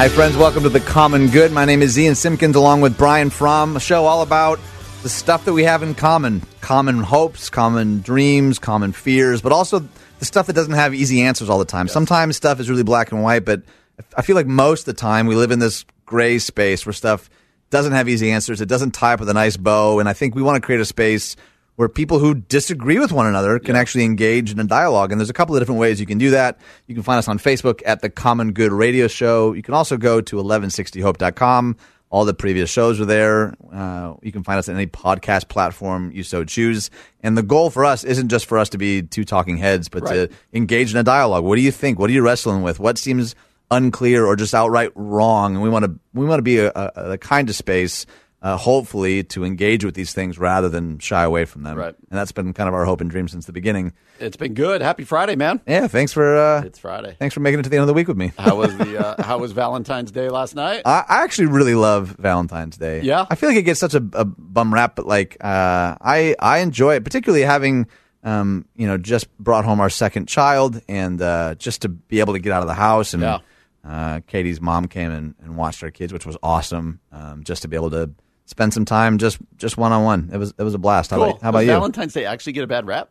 Hi, friends. Welcome to the Common Good. My name is Ian Simpkins, along with Brian Fromm. A show all about the stuff that we have in common common hopes, common dreams, common fears, but also the stuff that doesn't have easy answers all the time. Sometimes stuff is really black and white, but I feel like most of the time we live in this gray space where stuff doesn't have easy answers. It doesn't tie up with a nice bow. And I think we want to create a space where people who disagree with one another can actually engage in a dialogue. And there's a couple of different ways you can do that. You can find us on Facebook at the Common Good Radio Show. You can also go to 1160hope.com. All the previous shows are there. Uh, you can find us at any podcast platform you so choose. And the goal for us isn't just for us to be two talking heads, but to engage in a dialogue. What do you think? What are you wrestling with? What seems unclear or just outright wrong? And we want to we want to be a, a, a kind of space uh, hopefully to engage with these things rather than shy away from them. Right. And that's been kind of our hope and dream since the beginning. It's been good. Happy Friday, man. Yeah, thanks for uh, It's Friday. thanks for making it to the end of the week with me. How was the uh, How was Valentine's Day last night? I, I actually really love Valentine's Day. Yeah? I feel like it gets such a, a bum rap, but like uh, I I enjoy it, particularly having um, you know just brought home our second child and uh, just to be able to get out of the house and Yeah. uh, Katie's mom came and, and watched our kids, which was awesome. Um, just to be able to spend some time just just one on one. It was it was a blast. How Cool. about, how about Does you? Valentine's Day actually get a bad rap?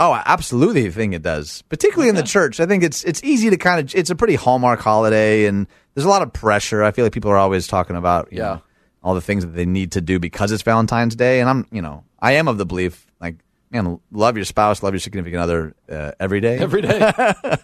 Oh, I absolutely think it does. Particularly in the church. I think it's it's easy to kind of it's a pretty hallmark holiday and there's a lot of pressure. I feel like people are always talking about you Yeah. know, all the things that they need to do because it's Valentine's Day and I'm, you know, I am of the belief like man, love your spouse, love your significant other uh, every day. Every day.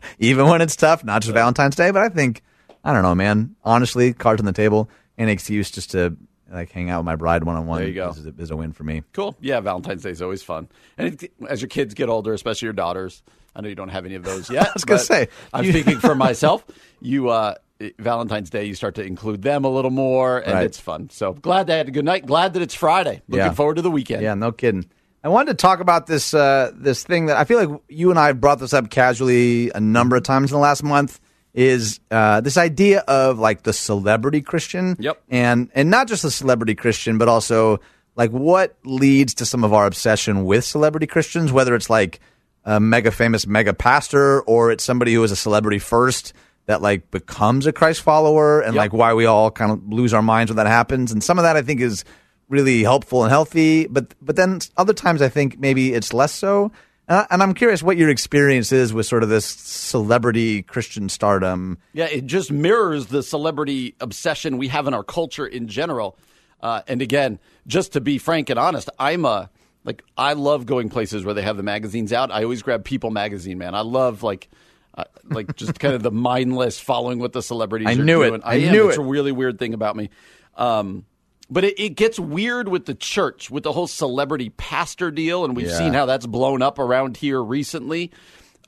Even when it's tough, not just Valentine's Day, but I think I don't know, man. Honestly, cards on the table, any excuse just to like hang out with my bride one on one There you go. is, is a win for me. cool. Yeah, Valentine's Day is always fun. And it, as your kids get older, especially your daughters, I know you don't have any of those yet. I was gonna say, I'm you- speaking for myself. You uh, Valentine's Day, you start to include them a little more, and Right. it's fun. So glad they had a good night. Glad that it's Friday. Looking Yeah. forward to the weekend. Yeah, no kidding. I wanted to talk about this uh, this thing that I feel like you and I have brought this up casually a number of times in the last month. Is uh, this idea of like the celebrity Christian? Yep. And and not just the celebrity Christian, but also like what leads to some of our obsession with celebrity Christians, whether it's like a mega famous mega pastor or it's somebody who is a celebrity first that like becomes a Christ follower and Yep. like why we all kind of lose our minds when that happens. And some of that I think is really helpful and healthy, but but then other times I think maybe it's less so. And, I, and I'm curious what your experience is with sort of this celebrity Christian stardom. Yeah, it just mirrors the celebrity obsession we have in our culture in general. Uh, and again, just to be frank and honest, I'm a like I love going places where they have the magazines out. I always grab People magazine, man. I love like. Uh, like just kind of the mindless following what the celebrities. I are knew it. doing. I am. knew it's a really weird thing about me. Um, but it, it gets weird with the church, with the whole celebrity pastor deal, and we've Yeah. seen how that's blown up around here recently.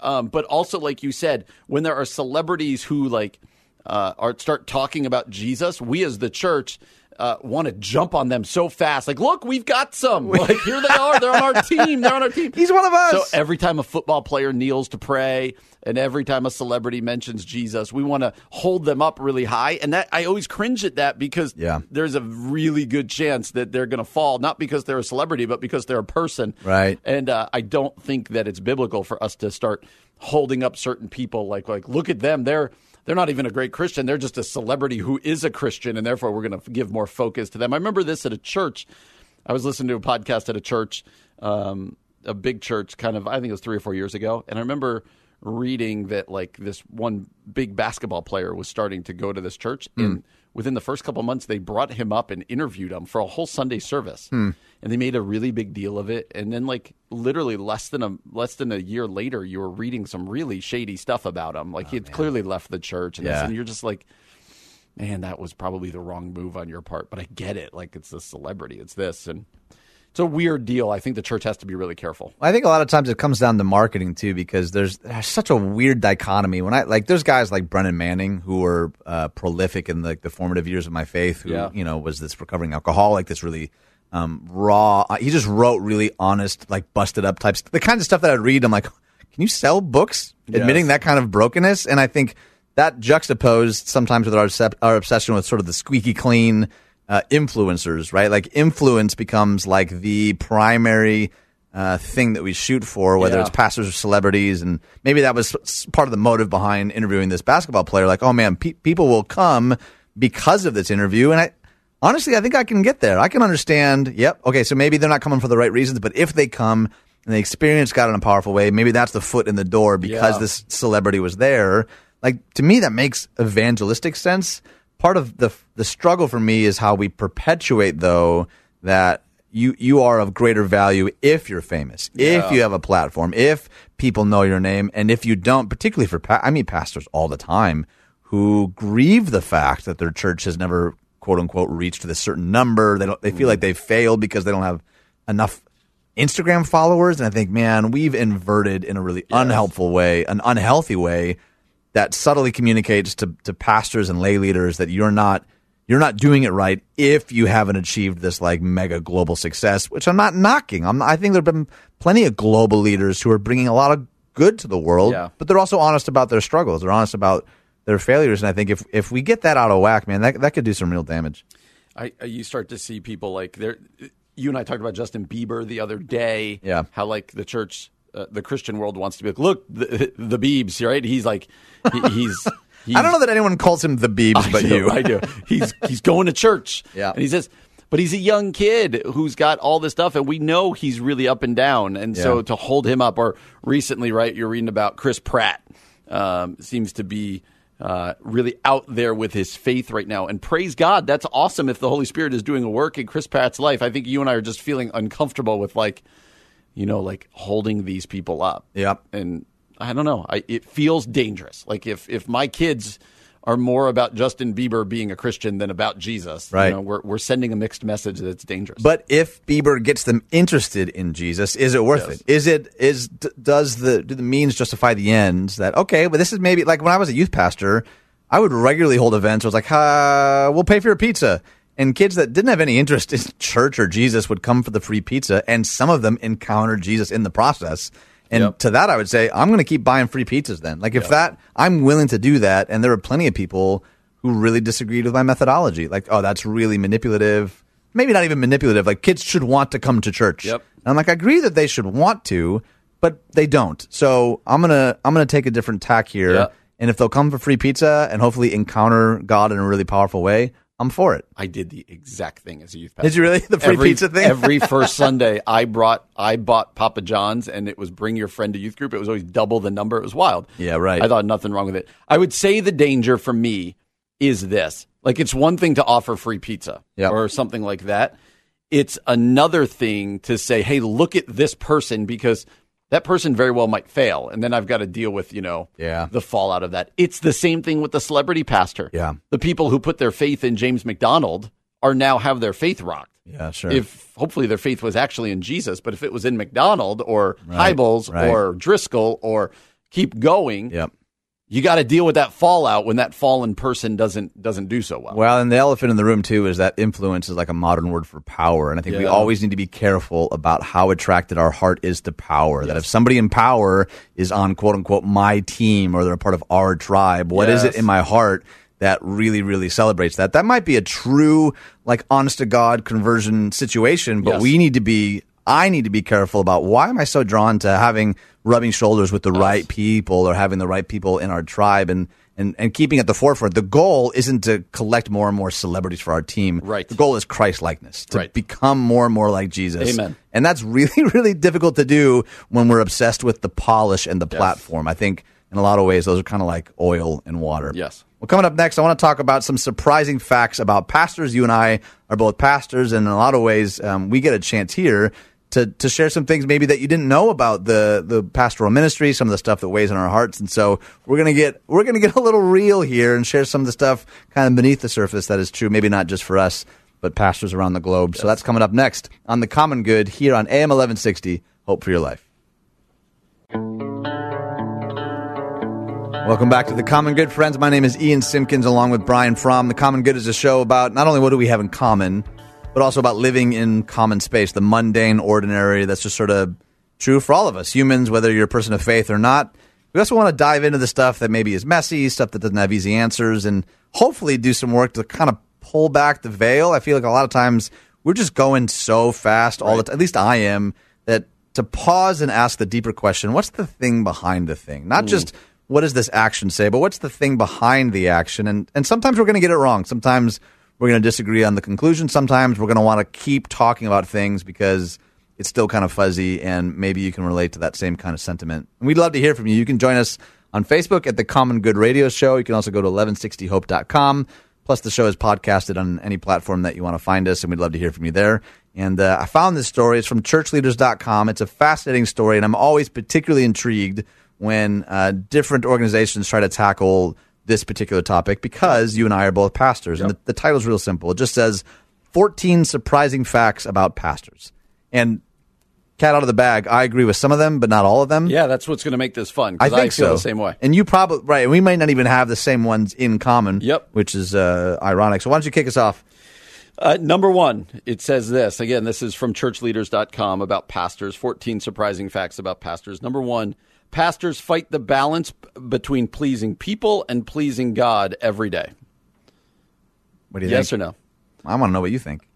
Um, but also, like you said, when there are celebrities who like uh, are start talking about Jesus, we as the church uh, want to jump on them so fast. Like, look, we've got some. Like, here they are. They're on our team. They're on our team. He's one of us. So every time a football player kneels to pray, and every time a celebrity mentions Jesus, we want to hold them up really high. And that I always cringe at that because Yeah. there's a really good chance that they're going to fall, not because they're a celebrity, but because they're a person. Right. And uh, I don't think that it's biblical for us to start holding up certain people like like look at them. They're they're not even a great Christian. They're just a celebrity who is a Christian, and therefore we're going to give more focus to them. I remember this at a church. I was listening to a podcast at a church, um, a big church, kind of. I think it was three or four years ago, and I remember reading that like this one big basketball player was starting to go to this church hmm. and within the first couple months they brought him up and interviewed him for a whole Sunday service. Hmm. And they made a really big deal of it. And then like literally less than a less than a year later you were reading some really shady stuff about him. Like oh, he had clearly left the church and, this, and you're just like man, that was probably the wrong move on your part, but I get it. Like it's a celebrity, it's this. And it's a weird deal. I think the church has to be really careful. I think a lot of times it comes down to marketing too, because there's, there's such a weird dichotomy. When I like, there's guys like Brennan Manning who were uh, prolific in like the formative years of my faith. Who Yeah. you know was this recovering alcoholic, this really um, raw. Uh, he just wrote really honest, like busted up types. The kinds of stuff that I'd read. I'm like, can you sell books admitting Yes. that kind of brokenness? And I think that juxtaposed sometimes with our, our obsession with sort of the squeaky clean uh, influencers, right? Like influence becomes like the primary uh, thing that we shoot for, whether Yeah. it's pastors or celebrities. And maybe that was part of the motive behind interviewing this basketball player. Like, oh man, pe- people will come because of this interview. And I honestly, I think I can get there. I can understand. Yep. Okay. So maybe they're not coming for the right reasons, but if they come and they experience God in a powerful way, maybe that's the foot in the door because Yeah. this celebrity was there. Like to me, that makes evangelistic sense. Part of the the struggle for me is how we perpetuate though that you you are of greater value if you're famous, if you have a platform, if people know your name, and if you don't, particularly for pa- I meet pastors all the time who grieve the fact that their church has never quote unquote reached this certain number. They don't they feel like mm-hmm. they've failed because they don't have enough Instagram followers. And I think, man, we've inverted in a really unhelpful way, an unhealthy way that subtly communicates to, to pastors and lay leaders that you're not you're not doing it right if you haven't achieved this like mega global success, which I'm not knocking. I'm, I think there have been plenty of global leaders who are bringing a lot of good to the world, Yeah. but they're also honest about their struggles. They're honest about their failures. And I think if, if we get that out of whack, man, that, that could do some real damage. I, you start to see people like there. You and I talked about Justin Bieber the other day. Yeah. how like the church, uh, the Christian world wants to be like, look, the, the Biebs, right? He's like, he, he's, he's. I don't know that anyone calls him the Beebs, but do, you. I do. He's he's going to church. Yeah. and he says, but he's a young kid who's got all this stuff, and we know he's really up and down. And so to hold him up, or recently, right? You're reading about Chris Pratt. Um, seems to be uh, really out there with his faith right now, and praise God, that's awesome. If the Holy Spirit is doing a work in Chris Pratt's life, I think you and I are just feeling uncomfortable with like, you know, like holding these people up. Yep. And I don't know. I, it feels dangerous. Like if if my kids are more about Justin Bieber being a Christian than about Jesus, Right. You know, we're we're sending a mixed message that's dangerous. But if Bieber gets them interested in Jesus, is it worth Yes. it? Is it is does the do the means justify the ends? That okay, but this is maybe like when I was a youth pastor, I would regularly hold events. I was like, uh, we'll pay for your pizza. And kids that didn't have any interest in church or Jesus would come for the free pizza, and some of them encountered Jesus in the process. And Yep. to that, I would say, I'm going to keep buying free pizzas then. Like, if that, I'm willing to do that. And there are plenty of people who really disagreed with my methodology. Like, oh, that's really manipulative. Maybe not even manipulative. Like, kids should want to come to church. Yep. And I'm like, I agree that they should want to, but they don't. So I'm gonna I'm gonna take a different tack here. Yep. And if they'll come for free pizza and hopefully encounter God in a really powerful way, I'm for it. I did the exact thing as a youth pastor. Did you really? The free every, pizza thing? every first Sunday, I brought I bought Papa John's, and it was bring your friend to youth group. It was always double the number. It was wild. Yeah, right. I thought nothing wrong with it. I would say the danger for me is this: like it's one thing to offer free pizza Yep. or something like that. It's another thing to say, "Hey, look at this person," because that person very well might fail, and then I've got to deal with you know Yeah. the fallout of that. It's the same thing with the celebrity pastor. Yeah. the people who put their faith in James MacDonald are now have their faith rocked. Yeah, sure. If hopefully their faith was actually in Jesus, but if it was in McDonald or Hybels right. or Driscoll or keep going, Yep. You got to deal with that fallout when that fallen person doesn't doesn't do so well. Well, and the elephant in the room too is that influence is like a modern word for power, and I think we always need to be careful about how attracted our heart is to power. That if somebody in power is on quote unquote my team or they're a part of our tribe, what is Yes. it in my heart that really, really celebrates that? That might be a true, like, honest to God conversion situation, but Yes. we need to be. I need to be careful about why am I so drawn to having rubbing shoulders with the right people or having the right people in our tribe and, and, and keeping at the forefront. The goal isn't to collect more and more celebrities for our team. Right. The goal is Christ likeness, to Right. become more and more like Jesus. Amen. And that's really, really difficult to do when we're obsessed with the polish and the platform. I think in a lot of ways, those are kind of like oil and water. Yes. Well, coming up next, I want to talk about some surprising facts about pastors. You and I are both pastors, and in a lot of ways, um, we get a chance here to to share some things maybe that you didn't know about the the pastoral ministry, some of the stuff that weighs on our hearts. And so we're gonna get we're gonna get a little real here and share some of the stuff kind of beneath the surface that is true, maybe not just for us, but pastors around the globe. So that's coming up next on the Common Good here on AM eleven sixty. Hope for your life. Welcome back to the Common Good, friends. My name is Ian Simpkins, along with Brian Fromm. The Common Good is a show about not only what do we have in common, but also about living in common space, the mundane, ordinary. That's just sort of true for all of us, humans, whether you're a person of faith or not. We also want to dive into the stuff that maybe is messy, stuff that doesn't have easy answers, and hopefully do some work to kind of pull back the veil. I feel like a lot of times we're just going so fast all the time. At least I am that to pause and ask the deeper question: What's the thing behind the thing? Not mm. just what does this action say, but what's the thing behind the action? And and sometimes we're going to get it wrong. Sometimes we're going to disagree on the conclusion. Sometimes we're going to want to keep talking about things because it's still kind of fuzzy, and maybe you can relate to that same kind of sentiment. And we'd love to hear from you. You can join us on Facebook at the Common Good Radio Show. You can also go to 1160hope.com. Plus, the show is podcasted on any platform that you want to find us, and we'd love to hear from you there. And uh, I found this story. It's from churchleaders.com. It's a fascinating story, and I'm always particularly intrigued when uh, different organizations try to tackle this particular topic because you and I are both pastors. And the, the title is real simple. It just says 14 surprising facts about pastors. And cat out of the bag, I agree with some of them, but not all of them. Yeah, that's what's going to make this fun. I think feel so. the same way. And you probably right. and We might not even have the same ones in common. Yep. Which is uh, ironic. So why don't you kick us off? Uh, number one, it says this. Again, this is from churchleaders.com about pastors 14 surprising facts about pastors. Number one, pastors fight the balance between pleasing people and pleasing God every day. What do you think? Yes think? or no? I want to know what you think.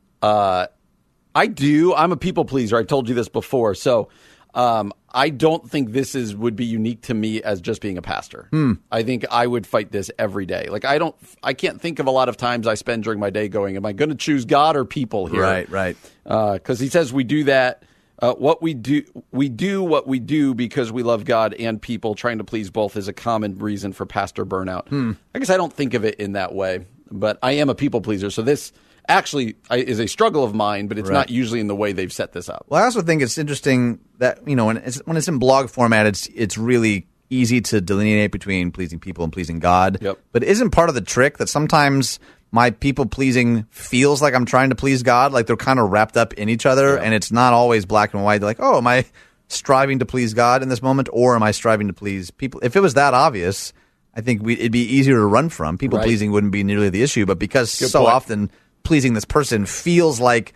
I do. I'm a people pleaser. I told you this before. So um, I don't think this is would be unique to me as just being a pastor. Hmm. I think I would fight this every day. Like I don't. I can't think of a lot of times I spend during my day going, "Am I going to choose God or people here?" Right, right. Because he says we do that. Uh, what we do, we do what we do because we love God and people. Trying to please both is a common reason for pastor burnout. Hmm. I guess I don't think of it in that way, but I am a people pleaser. So this actually is a struggle of mine, but it's Right. not usually in the way they've set this up. Well, I also think it's interesting that you know when it's when it's in blog format, it's it's really easy to delineate between pleasing people and pleasing God. Yep. But isn't part of the trick that sometimes my people pleasing feels like I'm trying to please God, like they're kind of wrapped up in each other, and it's not always black and white. Like, oh, am I striving to please God in this moment, or am I striving to please people? If it was that obvious, I think we, it'd be easier to run from. People Right. pleasing wouldn't be nearly the issue, but because Good so point. often pleasing this person feels like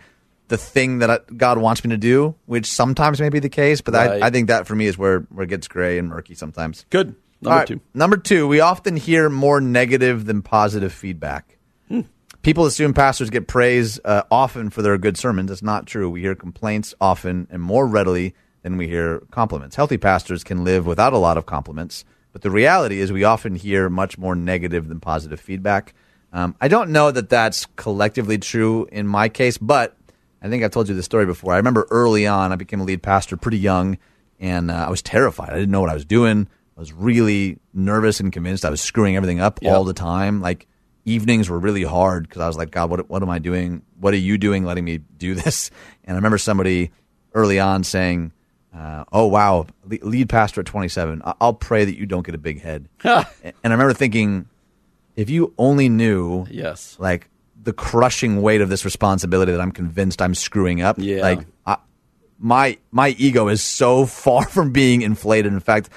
the thing that I, God wants me to do, which sometimes may be the case, but Right. I, I think that for me is where, where it gets gray and murky sometimes. Good. Number right, two. Number two, we often hear more negative than positive feedback. People assume pastors get praise uh, often for their good sermons. It's not true. We hear complaints often and more readily than we hear compliments. Healthy pastors can live without a lot of compliments, but the reality is we often hear much more negative than positive feedback. Um, I don't know that that's collectively true in my case, but I think I've told you this story before. I remember early on, I became a lead pastor pretty young, and uh, I was terrified. I didn't know what I was doing. I was really nervous and convinced I was screwing everything up Yeah. all the time. Like evenings were really hard because I was like, God, what what am I doing? What are you doing, letting me do this? And I remember somebody early on saying, uh, "Oh wow, lead pastor at 27. I- I'll pray that you don't get a big head." and I remember thinking, if you only knew, Yes. like the crushing weight of this responsibility that I'm convinced I'm screwing up. Yeah. Like I, my my ego is so far from being inflated. In fact,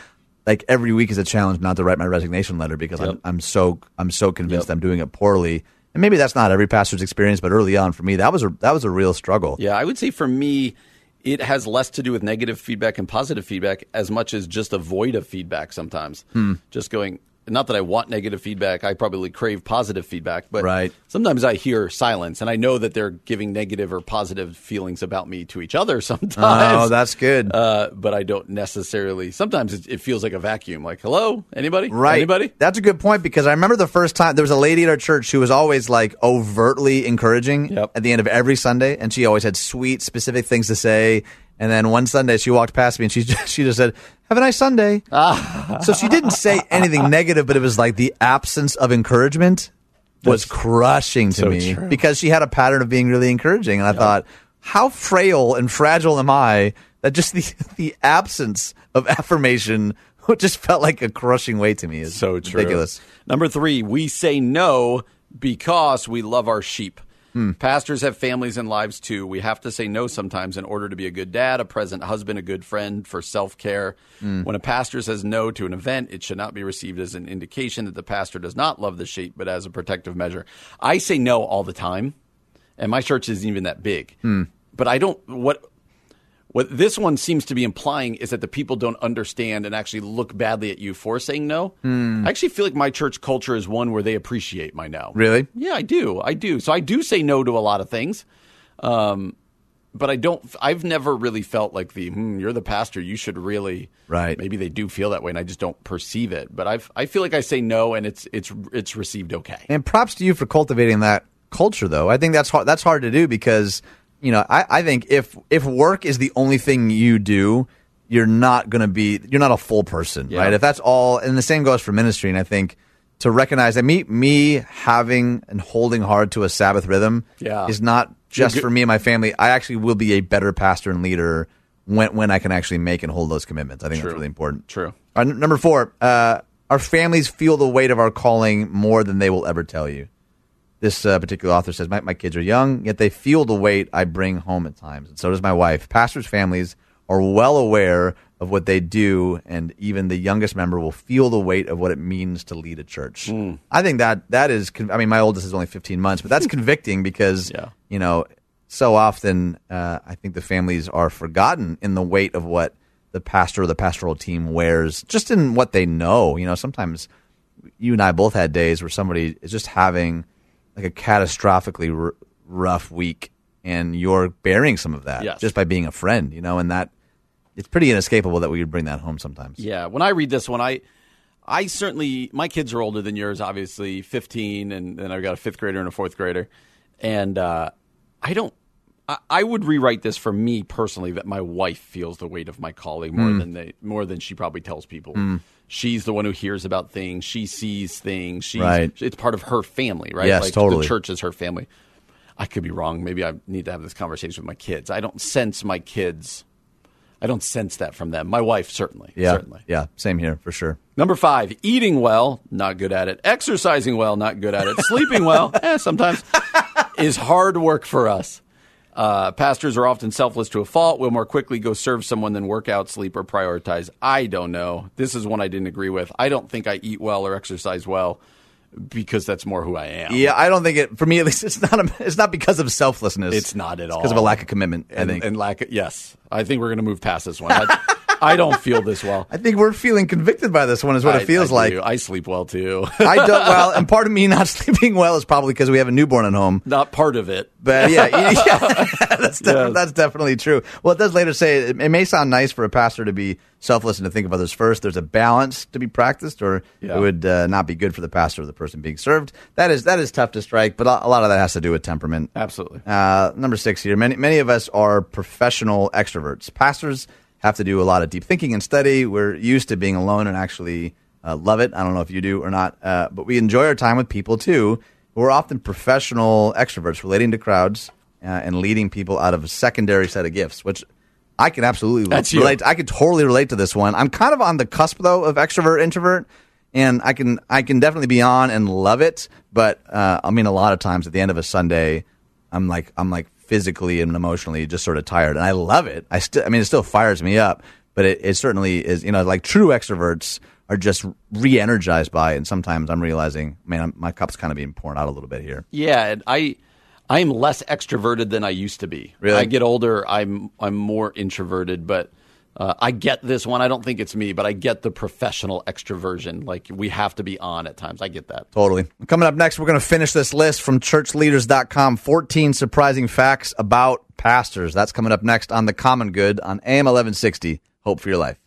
like every week is a challenge not to write my resignation letter because I'm I'm so I'm so convinced Yep. I'm doing it poorly. And maybe that's not every pastor's experience, but early on for me, that was a that was a real struggle. Yeah, I would say for me, it has less to do with negative feedback and positive feedback as much as just a void of feedback sometimes. Hmm. Just going, not that I want negative feedback. I probably crave positive feedback, but Right. sometimes I hear silence, and I know that they're giving negative or positive feelings about me to each other. Sometimes, Oh, that's good. Uh, but I don't necessarily. Sometimes it, it feels like a vacuum. Like, hello, anybody? Right. Anybody? That's a good point because I remember the first time there was a lady at our church who was always like overtly encouraging Yep. at the end of every Sunday, and she always had sweet, specific things to say. And then one Sunday she walked past me and she she just said, "Have a nice Sunday." Ah. so she didn't say anything negative, but it was like the absence of encouragement was crushing to so me true. because she had a pattern of being really encouraging, and I thought, how frail and fragile am I that just the the absence of affirmation just felt like a crushing weight to me. It's So true. ridiculous. Number three, we say no because we love our sheep. Hmm. Pastors have families and lives too. We have to say no sometimes in order to be a good dad, a present husband, a good friend, for self care. Hmm. When a pastor says no to an event, it should not be received as an indication that the pastor does not love the sheep, but as a protective measure. I say no all the time, and my church isn't even that big. Hmm. But I don't. What what this one seems to be implying is that the people don't understand and actually look badly at you for saying no. Hmm. I actually feel like my church culture is one where they appreciate my no. Really? Yeah, I do. I do. So I do say no to a lot of things. Um, but I don't. I've never really felt like the hmm, you're the pastor. You should really Right. Maybe they do feel that way, and I just don't perceive it. But I've I feel like I say no, and it's it's it's received okay. And props to you for cultivating that culture, though. I think that's hard, that's hard to do because you know I, I think if if work is the only thing you do, you're not going to be you're not a full person, Yeah. right? If that's all, and the same goes for ministry. And I think to recognize that me me having and holding hard to a Sabbath rhythm Yeah. is not just for me and my family. I actually will be a better pastor and leader when when I can actually make and hold those commitments. I think True. that's really important. True. N- number four, uh, our families feel the weight of our calling more than they will ever tell you. This uh, particular author says, my, my kids are young, yet they feel the weight I bring home at times. And so does my wife. Pastors' families are well aware of what they do, and even the youngest member will feel the weight of what it means to lead a church. I think that that is, I mean, my oldest is only 15 months, but that's convicting because, Yeah. you know, so often uh, I think the families are forgotten in the weight of what the pastor or the pastoral team wears, just in what they know. You know, sometimes you and I both had days where somebody is just having like a catastrophically r- rough week, and you're bearing some of that Yes. just by being a friend. You know, and that it's pretty inescapable that we would bring that home sometimes. Yeah, when I read this one, I I certainly my kids are older than yours, obviously, fifteen, and then I've got a fifth grader and a fourth grader, and uh, I don't. I, I would rewrite this for me personally that my wife feels the weight of my calling more Hmm. than they more than she probably tells people. She's the one who hears about things. She sees things. She's, Right. It's part of her family, right? Yes, like totally. The church is her family. I could be wrong. Maybe I need to have this conversation with my kids. I don't sense my kids. I don't sense that from them. My wife certainly. Yeah, certainly. yeah, same here for sure. Number five, eating well, not good at it. Exercising well, not good at it. Sleeping well, eh, sometimes, is hard work for us. Uh, pastors are often selfless to a fault. We'll more quickly go serve someone than work out, sleep, or prioritize. I don't know. This is one I didn't agree with. I don't think I eat well or exercise well because that's more who I am. Yeah, I don't think it. For me, at least, it's not. A, it's not because of selflessness. It's not at all. because of a lack of commitment. I And, think. and lack of, yes. I think we're going to move past this one. I, I don't feel this well. I think we're feeling convicted by this one. Is what I- it feels I like. do. I sleep well too. I don't. Well, and part of me not sleeping well is probably because we have a newborn at home. Not part of it. But yeah, yeah that's, def- that's definitely true. Well, it does later say it, it may sound nice for a pastor to be selfless and to think of others first. There's a balance to be practiced, or Yeah. it would uh, not be good for the pastor or the person being served. That is that is tough to strike, but a a lot of that has to do with temperament. Absolutely. Uh, number six here. Many many of us are professional extroverts. Pastors have to do a lot of deep thinking and study. We're used to being alone and actually uh, love it. I don't know if you do or not, uh, but we enjoy our time with people too. We're often professional extroverts, relating to crowds uh, and leading people out of a secondary set of gifts, which I can absolutely That's you. relate. I can totally relate to this one. I'm kind of on the cusp though of extrovert introvert, and I can I can definitely be on and love it. But uh, I mean, a lot of times at the end of a Sunday, I'm like I'm like physically and emotionally just sort of tired, and I love it. I still I mean, it still fires me up, but it, it certainly is. You know, like true extroverts are just re-energized by it, and sometimes I'm realizing, man, I'm, my cup's kind of being poured out a little bit here. Yeah, and I I am less extroverted than I used to be. Really? I get older, I'm I'm more introverted, but Uh, I get this one. I don't think it's me, but I get the professional extroversion. Like we have to be on at times. I get that. Totally. Coming up next, we're going to finish this list from churchleaders.com 14 surprising facts about pastors. That's coming up next on The Common Good on AM 1160. Hope for your life.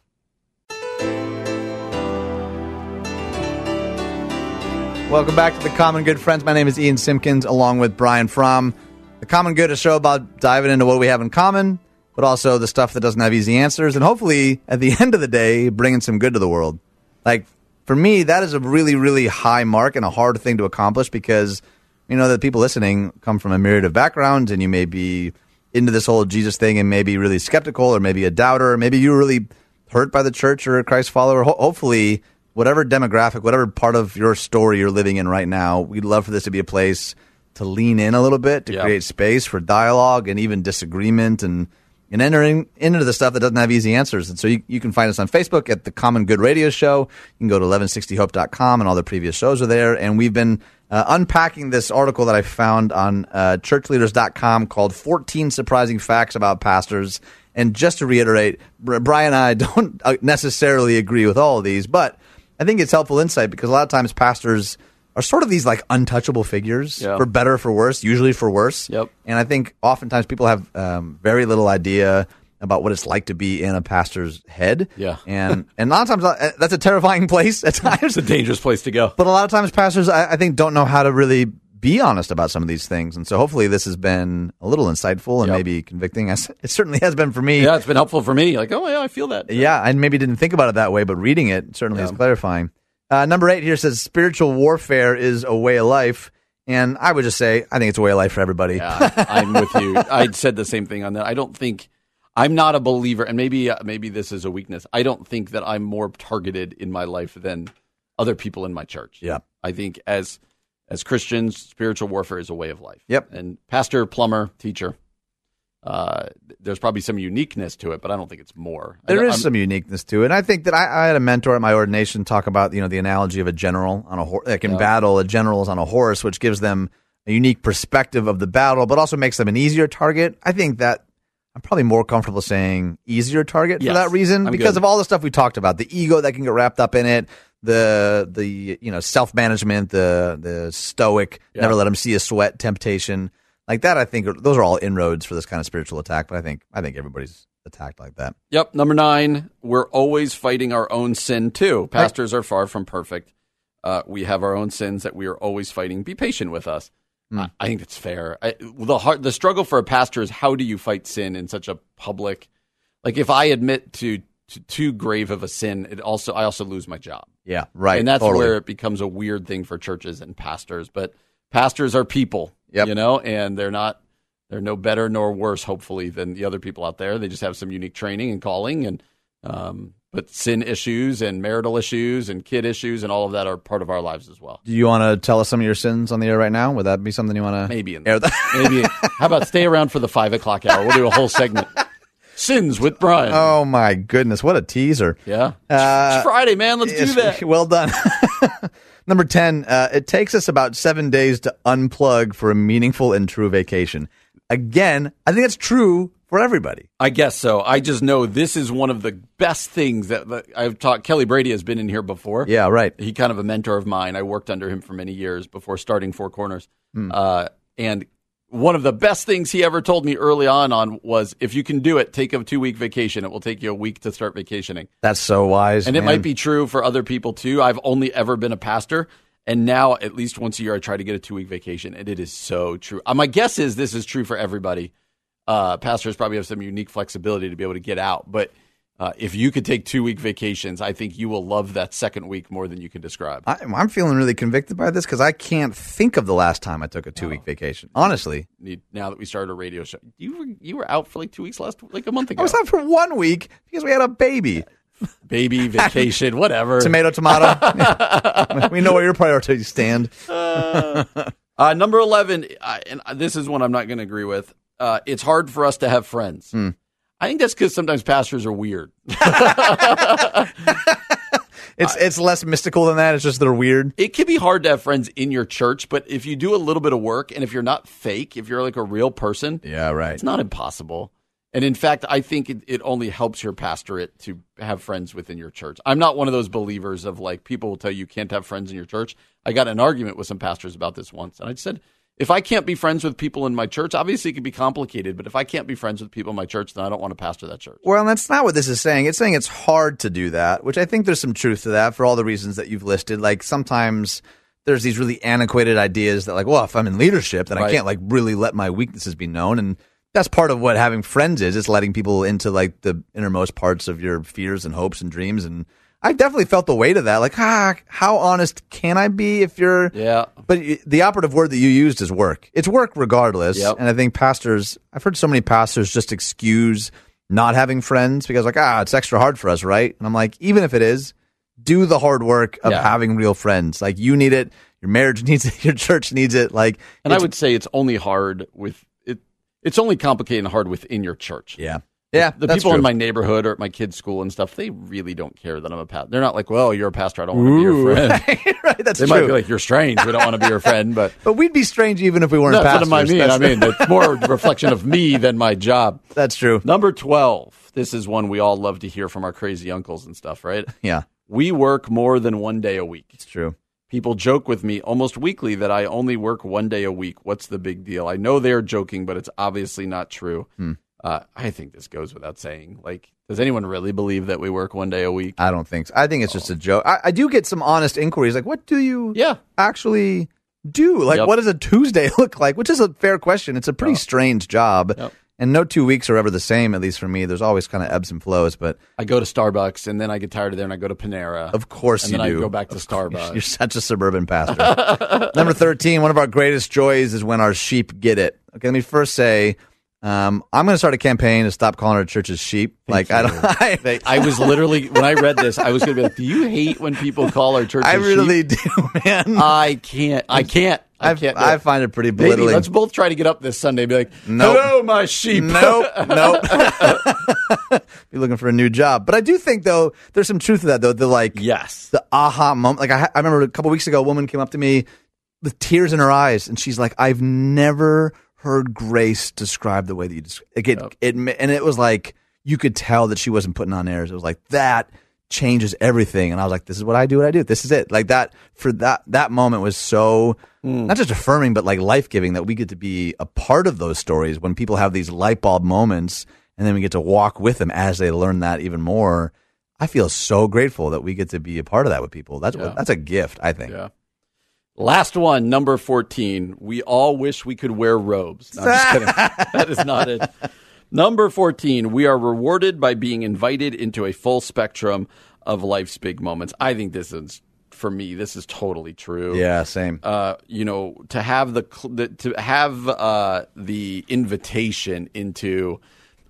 Welcome back to The Common Good, friends. My name is Ian Simpkins, along with Brian Fromm. The Common Good a show about diving into what we have in common, but also the stuff that doesn't have easy answers, and hopefully, at the end of the day, bringing some good to the world. Like, for me, that is a really, really high mark and a hard thing to accomplish because you know the people listening come from a myriad of backgrounds, and you may be into this whole Jesus thing and maybe really skeptical, or maybe a doubter, or maybe you're really hurt by the church or a Christ follower. Ho- hopefully, whatever demographic, whatever part of your story you're living in right now, we'd love for this to be a place to lean in a little bit, to Yeah. create space for dialogue and even disagreement and and entering into the stuff that doesn't have easy answers. And so you, you can find us on Facebook at the Common Good Radio Show. You can go to 1160hope.com and all the previous shows are there. And we've been uh, unpacking this article that I found on uh, churchleaders.com called 14 Surprising Facts About Pastors. And just to reiterate, Brian and I don't uh, necessarily agree with all of these, but I think it's helpful insight because a lot of times pastors are sort of these like untouchable figures Yeah. for better or for worse, usually for worse. Yep. And I think oftentimes people have um, very little idea about what it's like to be in a pastor's head. Yeah. And and a lot of times uh, that's a terrifying place at times. It's a dangerous place to go. But a lot of times pastors, I, I think, don't know how to really be honest about some of these things. And so hopefully this has been a little insightful and Yep. maybe convicting. It certainly has been for me. Yeah, it's been helpful for me. Like, oh yeah, I feel that. Yeah, I maybe didn't think about it that way, but reading it certainly is clarifying. Uh, number eight here says spiritual warfare is a way of life. And I would just say, I think it's a way of life for everybody. Yeah, I'm with you. I said the same thing on that. I don't think I'm not a believer, and maybe uh, maybe this is a weakness. I don't think that I'm more targeted in my life than other people in my church. Yeah. I think as as Christians, spiritual warfare is a way of life. Yep. And pastor, plumber, teacher, uh, there's probably some uniqueness to it, but I don't think it's more. There is I'm- some uniqueness to it. And I think that I, I had a mentor at my ordination talk about, you know, the analogy of a general on a horse. Like in battle, a general is on a horse, which gives them a unique perspective of the battle, but also makes them an easier target. I think that I'm probably more comfortable saying easier target Yes, for that reason I'm because good. of all the stuff we talked about, the ego that can get wrapped up in it, the the you know self management, the the stoic, Yeah. never let them see a sweat temptation. Like that, I think those are all inroads for this kind of spiritual attack. But I think I think everybody's attacked like that. Yep. Number nine, we're always fighting our own sin too. Pastors are far from perfect. Uh, we have our own sins that we are always fighting. Be patient with us. I, I think that's fair. I, the hard, the struggle for a pastor is how do you fight sin in such a public? Like if I admit to, to too grave of a sin, it also I also lose my job. Yeah, right. and that's totally. where it becomes a weird thing for churches and pastors. But pastors are people, Yep. you know, and they're not they're no better nor worse, hopefully, than the other people out there. They just have some unique training and calling, and um, but sin issues and marital issues and kid issues and all of that are part of our lives as well. Do you want to tell us some of your sins on the air right now? Would that be something you want to Maybe in air that? maybe how about stay around for the five o'clock hour? We'll do a whole segment. Sins with Brian. oh my goodness, what a teaser! yeah, Uh, it's Friday, man. Let's do that. Well done. Number ten. Uh, it takes us about seven days to unplug for a meaningful and true vacation. Again, I think that's true for everybody. I guess so. I just know this is one of the best things that, that I've taught. Kelly Brady has been in here before. Yeah, right. He kind of a mentor of mine. I worked under him for many years before starting Four Corners. Uh, and one of the best things he ever told me early on on was if you can do it, take a two week vacation. It will take you a week to start vacationing. That's so wise. And it might be true for other people too. I've only ever been a pastor. And now, at least once a year, I try to get a two week vacation. And it is so true. Uh, my guess is this is true for everybody. Uh, pastors probably have some unique flexibility to be able to get out. But uh, if you could take two week vacations, I think you will love that second week more than you can describe. I, I'm feeling really convicted by this because I can't think of the last time I took a two week vacation. Honestly, Now that we started a radio show, you were you were out for like two weeks last like a month ago. I was out for one week because we had a baby. Baby vacation, whatever. Tomato, tomato. we know where your priorities stand. Uh, number 11, uh, and this is one I'm not going to agree with. Uh, it's hard for us to have friends. Hmm. I think that's because sometimes pastors are weird. It's it's less mystical than that. It's just they're weird. It can be hard to have friends in your church, but if you do a little bit of work and if you're not fake, if you're like a real person, Yeah, right. it's not impossible. And in fact, I think it, it only helps your pastorate to have friends within your church. I'm not one of those believers of like people will tell you you can't have friends in your church. I got an argument with some pastors about this once, and I said, if I can't be friends with people in my church, obviously it can be complicated, but if I can't be friends with people in my church, then I don't want to pastor that church. Well, that's not what this is saying. It's saying it's hard to do that, which I think there's some truth to that for all the reasons that you've listed. Like sometimes there's these really antiquated ideas that like, well, if I'm in leadership, then I can't like really let my weaknesses be known. And that's part of what having friends is, is letting people into like the innermost parts of your fears and hopes and dreams. And I definitely felt the weight of that. Like, ah, how honest can I be if you're Yeah. but the operative word that you used is work. It's work regardless. Yep. And I think pastors, I've heard so many pastors just excuse not having friends because, like, ah, it's extra hard for us, right? And I'm like, even if it is, do the hard work of Yeah. having real friends. Like, you need it. Your marriage needs it. Your church needs it. Like, And I would say it's only hard with it. It's only complicated and hard within your church. yeah. Yeah. The people true. in my neighborhood or at my kids' school and stuff, they really don't care that I'm a pastor. They're not like, well, you're a pastor. I don't want to be your friend. right. That's true. They true. might be like, you're strange. We don't want to be your friend. But but we'd be strange even if we weren't that's pastors. what I mean. That's, I mean, it's more a reflection of me than my job. that's true. Number 12. This is one we all love to hear from our crazy uncles and stuff, right? Yeah. We work more than one day a week. It's true. People joke with me almost weekly that I only work one day a week. What's the big deal? I know they're joking, but it's obviously not true. Hmm. Uh, I think this goes without saying. Like, does anyone really believe that we work one day a week? I don't think so. I think it's just a joke. I, I do get some honest inquiries like, what do you Yeah. actually do? Like, Yep. what does a Tuesday look like? Which is a fair question. It's a pretty strange job. Yep. And no two weeks are ever the same, at least for me. There's always kind of ebbs and flows, but I go to Starbucks and then I get tired of there and I go to Panera. of course and you then do. I go back to. Starbucks. You're such a suburban pastor. Number 13, one of our greatest joys is when our sheep get it. Okay, let me first say, um, I'm going to start a campaign to stop calling our churches sheep. like, I don't, I, I was literally when I read this, I was going to be like, "Do you hate when people call our church?" I really do, man. I can't. I can't. I can't. I find it pretty belittling. let's both try to get up this Sunday and be like, Nope. "Hello, my sheep." nope, nope. Be looking for a new job, but I do think though there's some truth to that though. The like, yes. the aha moment. Like I, I remember a couple weeks ago, a woman came up to me with tears in her eyes, and she's like, "I've never heard grace describe the way that you describe like it." It and it was like you could tell that she wasn't putting on airs. It was like that changes everything, and I was like, "This is what I do. What I do. This is it." Like that for that that moment was so. Hmm. Not just affirming, but like life giving that we get to be a part of those stories when people have these light bulb moments and then we get to walk with them as they learn that even more. I feel so grateful that we get to be a part of that with people. That's Yeah. that's a gift, I think. Yeah. Last one, number 14. We all wish we could wear robes. No, I'm just kidding. that is not it. Number 14. We are rewarded by being invited into a full spectrum of life's big moments. I think this is, for me, this is totally true. Yeah, same. Uh, you know, to have the, the to have uh, the invitation into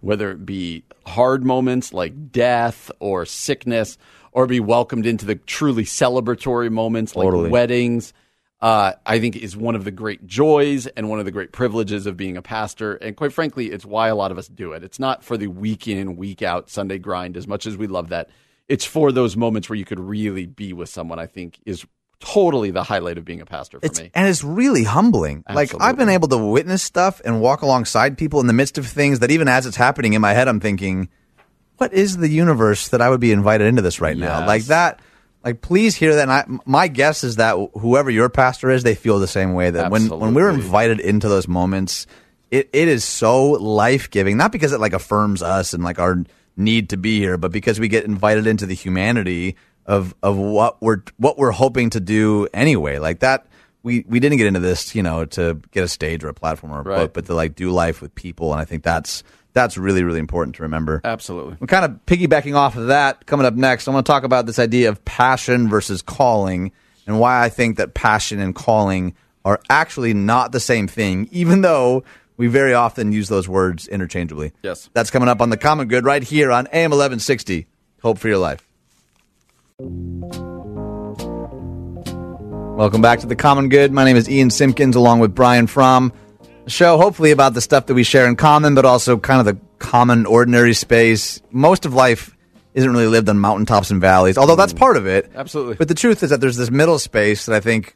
whether it be hard moments like death or sickness, or be welcomed into the truly celebratory moments like Totally. weddings. Uh, I think is one of the great joys and one of the great privileges of being a pastor, and quite frankly, it's why a lot of us do it. It's not for the week in, week out Sunday grind as much as we love that. It's for those moments where you could really be with someone. I think is totally the highlight of being a pastor for It's me. and it's really humbling. Like I've been able to witness stuff and walk alongside people in the midst of things that even as it's happening in my head, I'm thinking, what is the universe that I would be invited into this right now? Like that. Like please hear that. And I, my guess is that whoever your pastor is, they feel the same way. That when when we're invited into those moments, it, it is so life giving. Not because it like affirms us and like our need to be here, but because we get invited into the humanity of of what we're what we're hoping to do anyway. Like that, we we didn't get into this, you know, to get a stage or a platform or a Right. book, but to like do life with people. And I think that's that's really really important to remember. Absolutely. We're kind of piggybacking off of that. Coming up next, I want to talk about this idea of passion versus calling and why I think that passion and calling are actually not the same thing, even though we very often use those words interchangeably. Yes. That's coming up on The Common Good right here on AM 1160. Hope for your life. Welcome back to The Common Good. My name is Ian Simpkins along with Brian Fromm. A show hopefully about the stuff that we share in common, but also kind of the common, ordinary space. Most of life isn't really lived on mountaintops and valleys, although that's part of it. Absolutely. But the truth is that there's this middle space that I think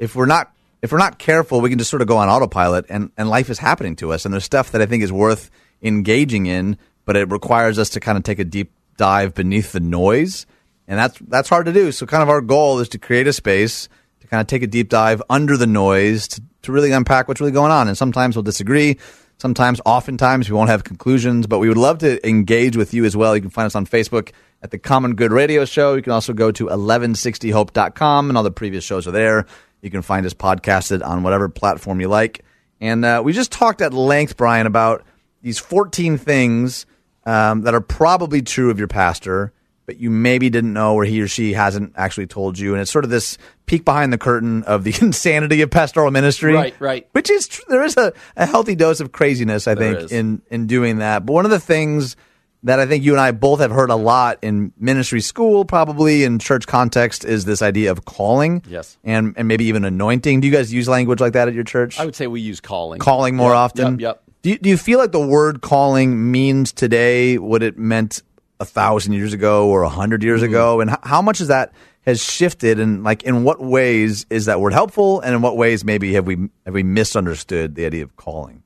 if we're not if we're not careful, we can just sort of go on autopilot and, and life is happening to us. And there's stuff that I think is worth engaging in, but it requires us to kind of take a deep dive beneath the noise, and that's that's hard to do. So, kind of our goal is to create a space kind of take a deep dive under the noise to, to really unpack what's really going on. And sometimes we'll disagree. Sometimes, oftentimes, we won't have conclusions, but we would love to engage with you as well. You can find us on Facebook at the Common Good Radio Show. You can also go to 1160hope.com, and all the previous shows are there. You can find us podcasted on whatever platform you like. And uh, we just talked at length, Brian, about these 14 things um, that are probably true of your pastor, but you maybe didn't know or he or she hasn't actually told you. And it's sort of this peek behind the curtain of the insanity of pastoral ministry. Right, right. Which is, tr- there is a, a healthy dose of craziness, I There think, is. in, in doing that. But one of the things that I think you and I both have heard a lot in ministry school, probably in church context, is this idea of calling. Yes. And, and maybe even anointing. Do you guys use language like that at your church? I would say we use calling. calling more Yep, often. Yep. yep. Do you, do you feel like the word calling means today what it meant a thousand years ago or a hundred years Mm-hmm. ago, and how much is that has shifted, and like in what ways is that word helpful, and in what ways maybe have we have we misunderstood the idea of calling?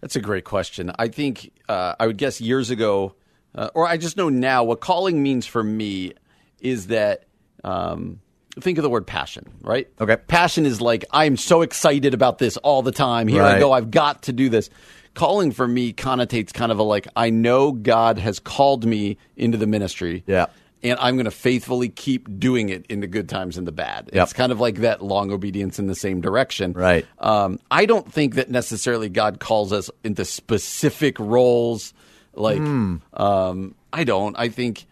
That's a great question. I think uh, I would guess years ago, uh, or I just know now, what calling means for me is that um, think of the word passion, right? Okay. Passion is like I'm so excited about this all the time. Here I go. I've got to do this. Calling for me connotates kind of a like I know God has called me into the ministry. Yeah. And I'm going to faithfully keep doing it in the good times and the bad. Yep. It's kind of like that long obedience in the same direction. Right. Um, I don't think that necessarily God calls us into specific roles. Like, Hmm. um, I don't. I think,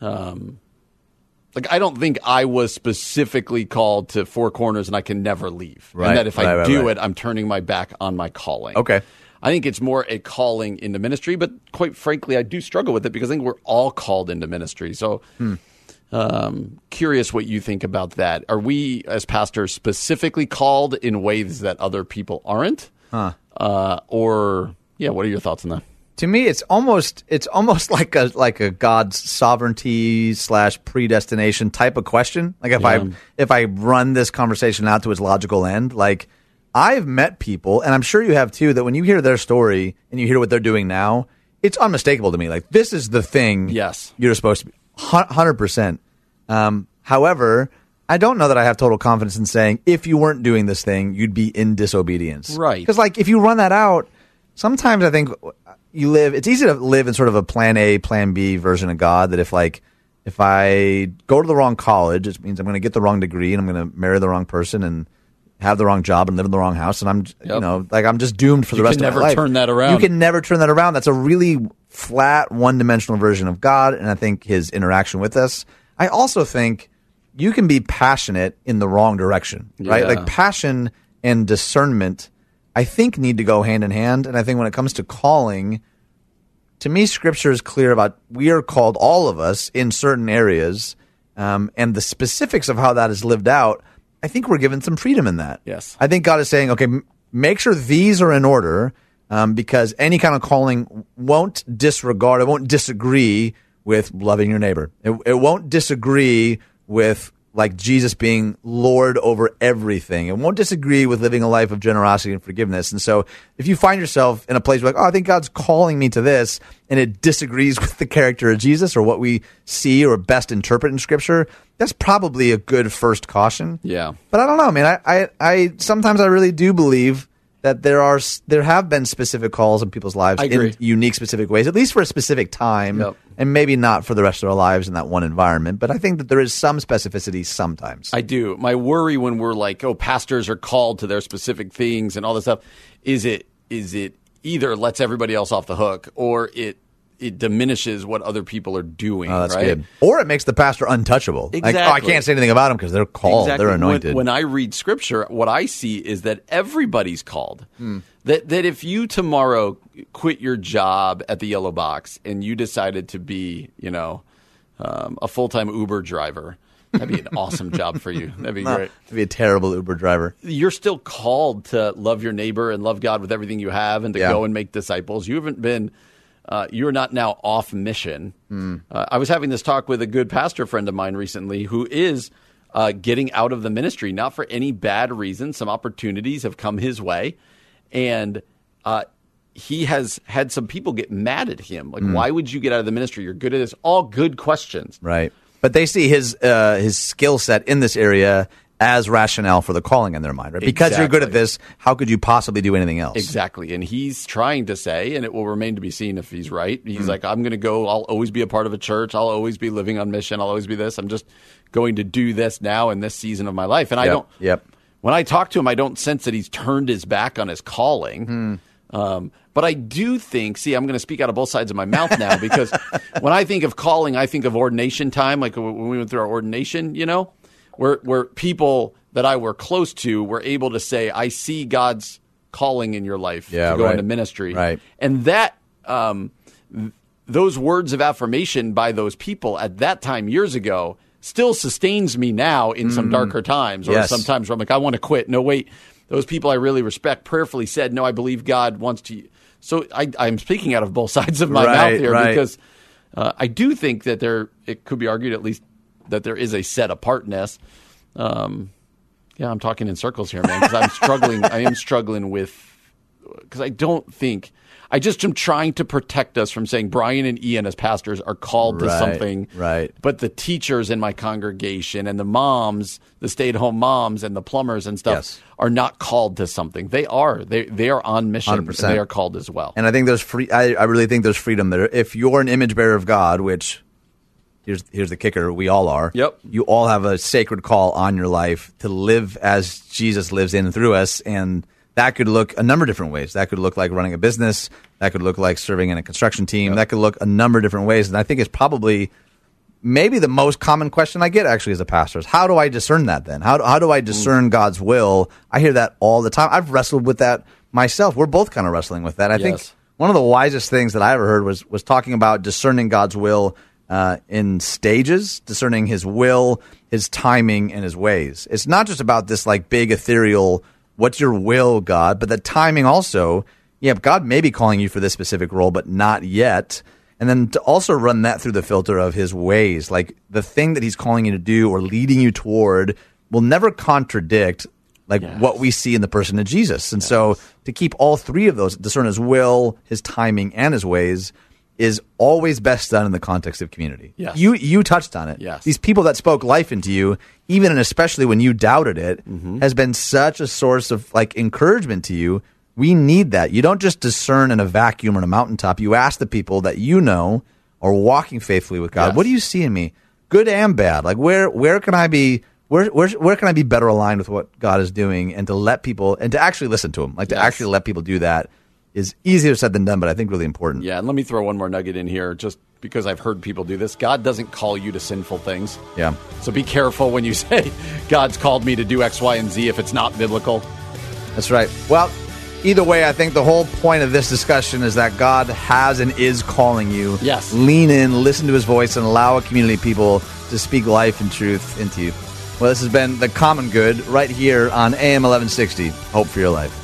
um, like, I don't think I was specifically called to four corners and I can never leave. Right, And that if I right, right, do right. it, I'm turning my back on my calling. Okay. I think it's more a calling into ministry, but quite frankly, I do struggle with it because I think we're all called into ministry. So, Hmm. um, curious what you think about that. Are we, as pastors, specifically called in ways that other people aren't? Huh. Uh, or, yeah, what are your thoughts on that? To me, it's almost it's almost like a like a God's sovereignty slash predestination type of question. Like if I if I run this conversation out to its logical end, like I've met people, and I'm sure you have too, that when you hear their story and you hear what they're doing now, it's unmistakable to me. Like this is the thing. Yes. you're supposed to be hundred percent. Um, however, I don't know that I have total confidence in saying if you weren't doing this thing, you'd be in disobedience. Right. Because like if you run that out, sometimes I think you live. It's easy to live in sort of a plan A, plan B version of God. That if like if I go to the wrong college, it means I'm going to get the wrong degree and I'm going to marry the wrong person and have the wrong job and live in the wrong house and I'm you know like I'm just doomed for the You rest can of my never life. turn that around. You can never turn that around. That's a really flat, one dimensional version of God, and I think his interaction with us. I also think you can be passionate in the wrong direction, right? Yeah. Like passion and discernment, I think need to go hand in hand. And I think when it comes to calling, to me, Scripture is clear about we are called, all of us, in certain areas, um, and the specifics of how that is lived out. I think we're given some freedom in that. Yes. I think God is saying, okay, m- make sure these are in order, um, because any kind of calling won't disregard, it won't disagree with loving your neighbor. It, it won't disagree with like Jesus being Lord over everything. It won't disagree with living a life of generosity and forgiveness. And so if you find yourself in a place where like, oh, I think God's calling me to this and it disagrees with the character of Jesus or what we see or best interpret in scripture, that's probably a good first caution. Yeah. But I don't know, man. I, I, I sometimes I really do believe that there are there have been specific calls in people's lives in unique specific ways, at least for a specific time, Yep. And maybe not for the rest of our lives in that one environment. But I think that there is some specificity sometimes. I do. My worry when we're like, oh, pastors are called to their specific things and all this stuff, is it is it either lets everybody else off the hook or it it diminishes what other people are doing. oh, that's right? good. Or it makes the pastor untouchable. Like, oh, I can't say anything about them because they're called, Exactly. they're anointed. When, I read scripture, what I see is that everybody's called. Hmm. That that if you tomorrow quit your job at the Yellow Box and you decided to be, you know, um, a full time Uber driver, that'd be an awesome job for you. That'd be great. to be a terrible Uber driver. You're still called to love your neighbor and love God with everything you have, and to Yeah. go and make disciples. You haven't been. Uh, you're not now off mission. Hmm. Uh, I was having this talk with a good pastor friend of mine recently who is uh, getting out of the ministry, not for any bad reason. Some opportunities have come his way, and uh, he has had some people get mad at him. Mm. Like, why would you get out of the ministry? You're good at this. All good questions. Right. But they see his uh, his skill set in this area as rationale for the calling in their mind, right? Because you're good at this, how could you possibly do anything else? Exactly. And he's trying to say, and it will remain to be seen if he's right. He's Mm. like, I'm going to go, I'll always be a part of a church. I'll always be living on mission. I'll always be this. I'm just going to do this now in this season of my life. And I don't, Yep. when I talk to him, I don't sense that he's turned his back on his calling. Hmm. Um, but I do think, see, I'm going to speak out of both sides of my mouth now because when I think of calling, I think of ordination time, like when we went through our ordination, you know, where, where people that I were close to were able to say, I see God's calling in your life Yeah, to go right. into ministry. Right. And that, um, th- those words of affirmation by those people at that time years ago still sustains me now in some darker times or Mm. Yes. sometimes where I'm like, I want to quit. No, wait. Those people I really respect prayerfully said, no, I believe God wants to. So I, I'm speaking out of both sides of my Right, mouth here because uh, I do think that there, it could be argued at least that there is a set apartness. Um, yeah, I'm talking in circles here, man, because I'm struggling. I am struggling with because I don't think I just am trying to protect us from saying Brian and Ian as pastors are called to something, right. But the teachers in my congregation and the moms, the stay-at-home moms and the plumbers and stuff Yes. are not called to something. They are. They they are on mission. 100%. They are called as well. And I think there's free. I, I really think there's freedom there. If you're an image bearer of God, which here's here's the kicker, we all are. Yep. You all have a sacred call on your life to live as Jesus lives in and through us, and that could look a number of different ways. That could look like running a business. That could look like serving in a construction team. That could look a number of different ways. And I think it's probably maybe the most common question I get actually as a pastor is how do I discern that then? How do, how do I mm. discern God's will? I hear that all the time. I've wrestled with that myself. We're both kind of wrestling with that. I think one of the wisest things that I ever heard was was talking about discerning God's will uh, in stages, discerning His will, His timing, and His ways. It's not just about this like big ethereal "What's your will, God?" but the timing also. Yeah, God may be calling you for this specific role, but not yet. And then to also run that through the filter of His ways, like the thing that He's calling you to do or leading you toward, will never contradict like what we see in the person of Jesus. And so to keep all three of those, discern his will, his timing, and his ways, is always best done in the context of community. Yes. You you touched on it. Yes. These people that spoke life into you, even and especially when you doubted it, Mm-hmm. has been such a source of like encouragement to you. We need that. You don't just discern in a vacuum or in a mountaintop. You ask the people that you know are walking faithfully with God. Yes. What do you see in me? Good and bad. Like where where can I be where, where where can I be better aligned with what God is doing and to let people and to actually listen to him, like to Yes. actually let people do that is easier said than done, but I think really important. Yeah, and let me throw one more nugget in here, just because I've heard people do this. God doesn't call you to sinful things. Yeah. So be careful when you say God's called me to do X, Y, and Z if it's not biblical. That's right. Well, either way, I think the whole point of this discussion is that God has and is calling you. Yes. Lean in, listen to his voice, and allow a community of people to speak life and truth into you. Well, this has been The Common Good right here on AM 1160. Hope for your life.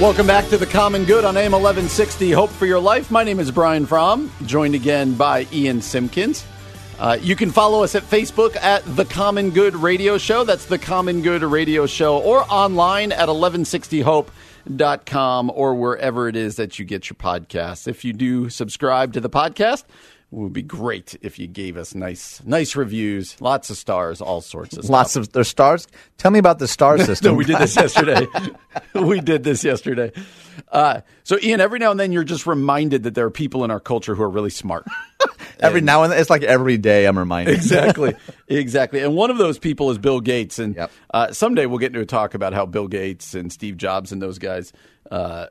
Welcome back to the Common Good on AM 1160. Hope for your life. My name is Brian Fromm, joined again by Ian Simpkins. Uh, you can follow us at Facebook at The Common Good Radio Show. That's The Common Good Radio Show, or online at 1160hope.com or wherever it is that you get your podcasts. If you do subscribe to the podcast, would be great if you gave us nice, nice reviews, lots of stars, all sorts of stuff. Lots of there's stars. Tell me about the star system. No, we did this yesterday. we did this yesterday. Uh, so, Ian, every now and then you're just reminded that there are people in our culture who are really smart. every now and then, it's like every day I'm reminded. exactly, exactly. And one of those people is Bill Gates. And Yep. uh, someday we'll get into a talk about how Bill Gates and Steve Jobs and those guys uh,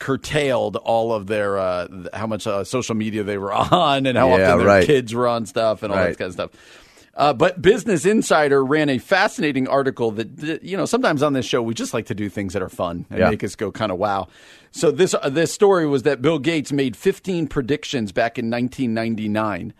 curtailed all of their uh, how much uh, social media they were on and how Yeah, often their right. kids were on stuff and all Right. that kind of stuff. Uh, but Business Insider ran a fascinating article that, you know, sometimes on this show we just like to do things that are fun and Yeah. make us go kind of wow. So this uh, this story was that Bill Gates made 15 predictions back in 1999,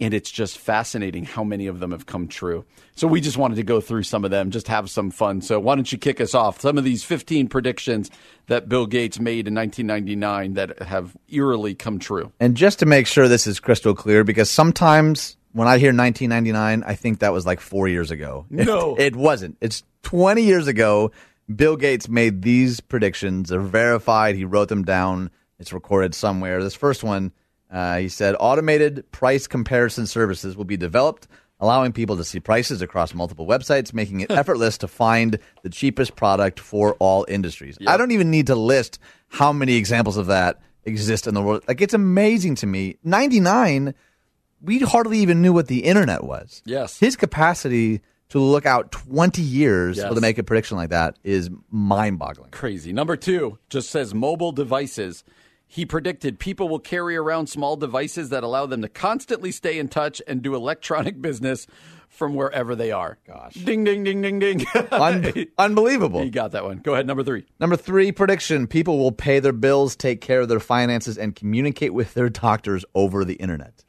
and it's just fascinating how many of them have come true. So we just wanted to go through some of them, just have some fun. So why don't you kick us off? Some of these 15 predictions that Bill Gates made in 1999 that have eerily come true. And just to make sure this is crystal clear, because sometimes when I hear 1999, I think that was like four years ago. No. it, wasn't. It's 20 years ago. Bill Gates made these predictions. They're verified. He wrote them down. It's recorded somewhere. This first one, uh, he said, automated price comparison services will be developed, allowing people to see prices across multiple websites, making it effortless to find the cheapest product for all industries. I don't even need to list how many examples of that exist in the world. Like, it's amazing to me. 99 we hardly even knew what the internet was. Yes. His capacity to look out 20 years Yes. to make a prediction like that is mind boggling. Crazy. Number two just says mobile devices. He predicted people will carry around small devices that allow them to constantly stay in touch and do electronic business from wherever they are. Gosh. Ding, ding, ding, ding, ding. Un- unbelievable. you got that one. Go ahead, number three. Number three prediction people will pay their bills, take care of their finances, and communicate with their doctors over the internet.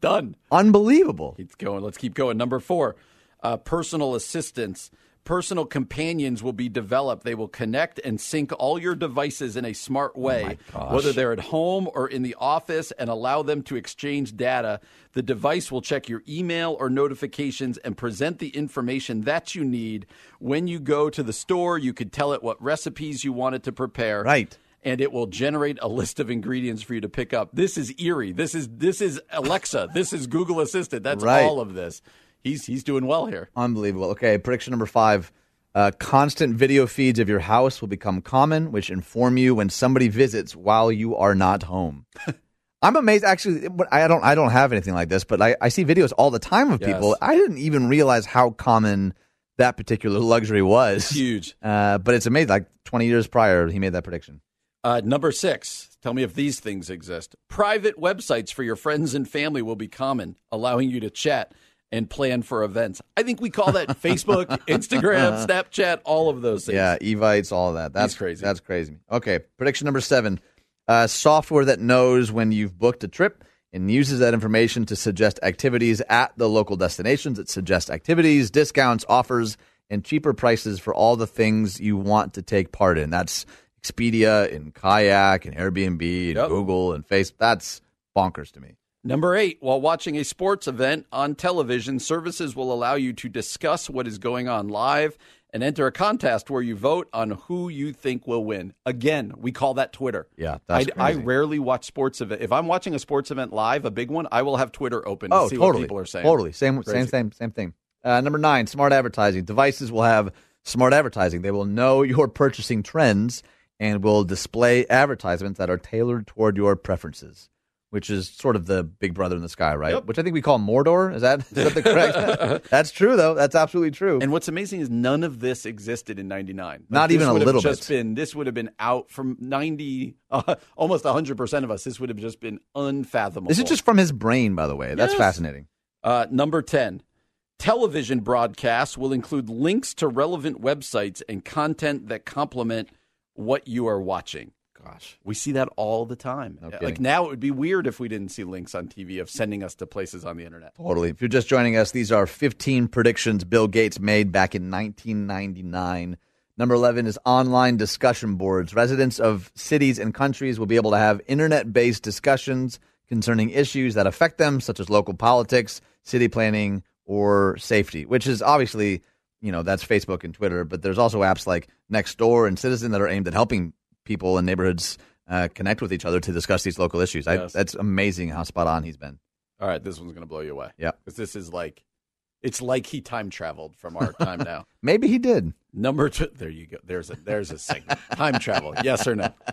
Done. Unbelievable. Keep going. Let's keep going. Number four, uh, personal assistants. Personal companions will be developed. They will connect and sync all your devices in a smart oh way, whether they're at home or in the office, and allow them to exchange data. The device will check your email or notifications and present the information that you need. When you go to the store, you could tell it what recipes you want it to prepare Right. and it will generate a list of ingredients for you to pick up. This is eerie. This is this is Alexa. this is Google Assistant. That's Right. all of this. He's he's doing well here. Unbelievable. Okay, prediction number five. Uh, constant video feeds of your house will become common, which inform you when somebody visits while you are not home. I'm amazed. Actually, I don't. I don't have anything like this, but I, I see videos all the time of people. I didn't even realize how common that particular luxury was. Huge. Uh, but it's amazing. Like 20 years prior, he made that prediction. Uh, number six. Tell me if these things exist. Private websites for your friends and family will be common, allowing you to chat and plan for events. I think we call that Facebook, Instagram, Snapchat, all of those things. Yeah, evites, all of that. That's He's crazy. That's crazy. Okay, prediction number seven: uh, software that knows when you've booked a trip and uses that information to suggest activities at the local destinations. It suggests activities, discounts, offers, and cheaper prices for all the things you want to take part in. That's Expedia and Kayak and Airbnb and Yep. Google and Face. That's bonkers to me. Number eight, while watching a sports event on television, services will allow you to discuss what is going on live and enter a contest where you vote on who you think will win. Again, we call that Twitter. Yeah, that's I, I rarely watch sports event. If I'm watching a sports event live, a big one, I will have Twitter open to Oh, see totally. what people are saying. Totally. Same, Crazy. same, same, same thing. Uh, number nine, smart advertising. Devices will have smart advertising. They will know your purchasing trends and will display advertisements that are tailored toward your preferences, which is sort of the big brother in the sky, right? Yep. Which I think we call Mordor. Is that, is that the correct? That's true, though. That's absolutely true. And what's amazing is none of this existed in '99. Not even a little just bit. Been this would have been out from '90, uh, almost 100 percent of us. This would have just been unfathomable. this is just from his brain, by the way. That's Yes. fascinating. Uh, number 10. Television broadcasts will include links to relevant websites and content that complement what you are watching. Gosh, we see that all the time. No uh, like kidding. now, it would be weird if we didn't see links on TV of sending us to places on the internet. Totally. If you're just joining us, these are 15 predictions Bill Gates made back in 1999. Number 11 is online discussion boards. Residents of cities and countries will be able to have internet based discussions concerning issues that affect them, such as local politics, city planning, or safety, which is obviously, you know, that's Facebook and Twitter, but there's also apps like Nextdoor and Citizen that are aimed at helping people and neighborhoods uh, connect with each other to discuss these local issues. I, Yes. that's amazing how spot on he's been. All right, this one's going to blow you away. Yeah. because this is like, it's like he time traveled from our time now. Maybe he did. Number two, there you go. There's a there's a segment. Time travel, yes or no?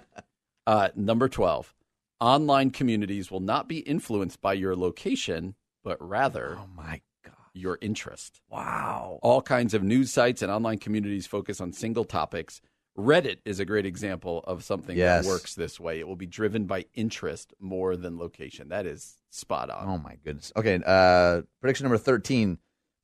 Uh, number twelve, online communities will not be influenced by your location, but rather Oh my God. your interest. Wow. All kinds of news sites and online communities focus on single topics Reddit is a great example of something Yes. that works this way. It will be driven by interest more than location. That is spot on. Oh my goodness. Okay, uh, prediction number thirteen: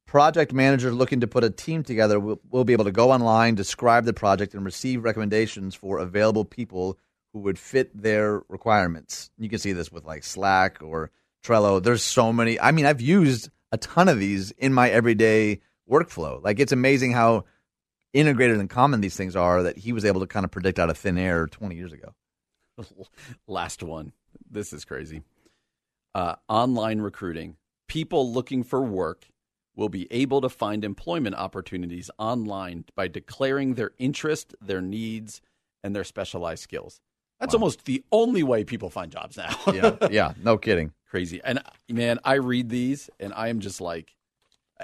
Project managers looking to put a team together will, will be able to go online, describe the project, and receive recommendations for available people who would fit their requirements. You can see this with like Slack or Trello. There's so many. I mean, I've used a ton of these in my everyday workflow. Like it's amazing how integrated and common these things are that he was able to kind of predict out of thin air 20 years ago. Last one. This is crazy. Uh, online recruiting. People looking for work will be able to find employment opportunities online by declaring their interest, their needs, and their specialized skills. That's almost the only way people find jobs now. Yeah, yeah, no kidding. Crazy. And man, I read these and I am just like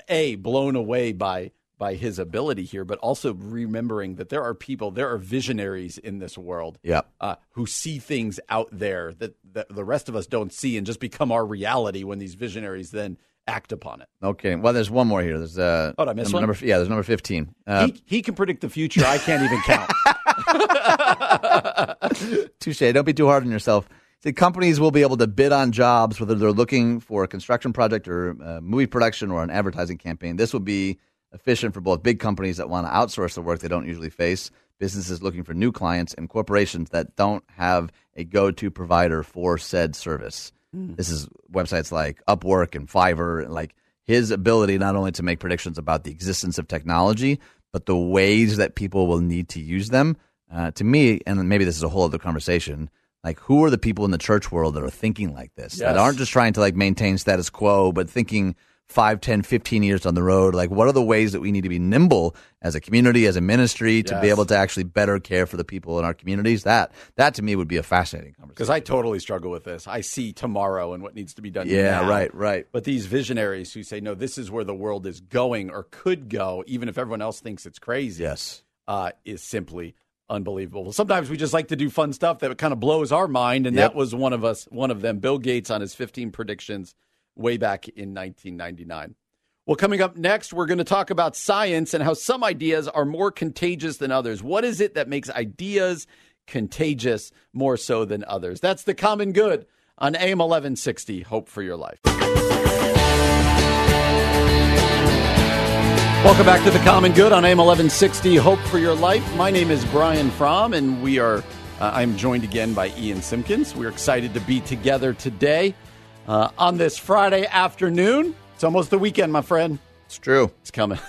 a blown away by by his ability here, but also remembering that there are people, there are visionaries in this world uh, who see things out there that, that the rest of us don't see and just become our reality when these visionaries then act upon it. Okay. Well, there's one more here. There's uh, Oh, I miss number, one? number- yeah, there's number 15. Uh, he, he can predict the future. I can't even count. Touche. Don't be too hard on yourself. See, companies will be able to bid on jobs, whether they're looking for a construction project or a movie production or an advertising campaign. This will be efficient for both big companies that want to outsource the work they don't usually face, businesses looking for new clients, and corporations that don't have a go to provider for said service. This is websites like Upwork and Fiverr. Like his ability not only to make predictions about the existence of technology, but the ways that people will need to use them. Uh, to me, and maybe this is a whole other conversation. Like, who are the people in the church world that are thinking like this? That aren't just trying to like maintain status quo, but thinking 5, 10, 15 years down the road. Like, what are the ways that we need to be nimble as a community, as a ministry, to be able to actually better care for the people in our communities? That that to me would be a fascinating conversation. Because I totally struggle with this. I see tomorrow and what needs to be done. Yeah, now. right, right. But these visionaries who say, no, this is where the world is going or could go, even if everyone else thinks it's crazy. Yes. uh, is simply unbelievable. Sometimes we just like to do fun stuff that kind of blows our mind, and Yep. that was one of us, one of them. Bill Gates on his 15 predictions way back in 1999. Well, coming up next, we're going to talk about science and how some ideas are more contagious than others. What is it that makes ideas contagious more so than others? That's the common good on AM 1160. Hope for your life. Welcome back to the Common Good on AM 1160. Hope for your life. My name is Brian Fromm, and we are. Uh, I'm joined again by Ian Simpkins. We're excited to be together today uh, on this Friday afternoon. It's almost the weekend, my friend. It's true. It's coming.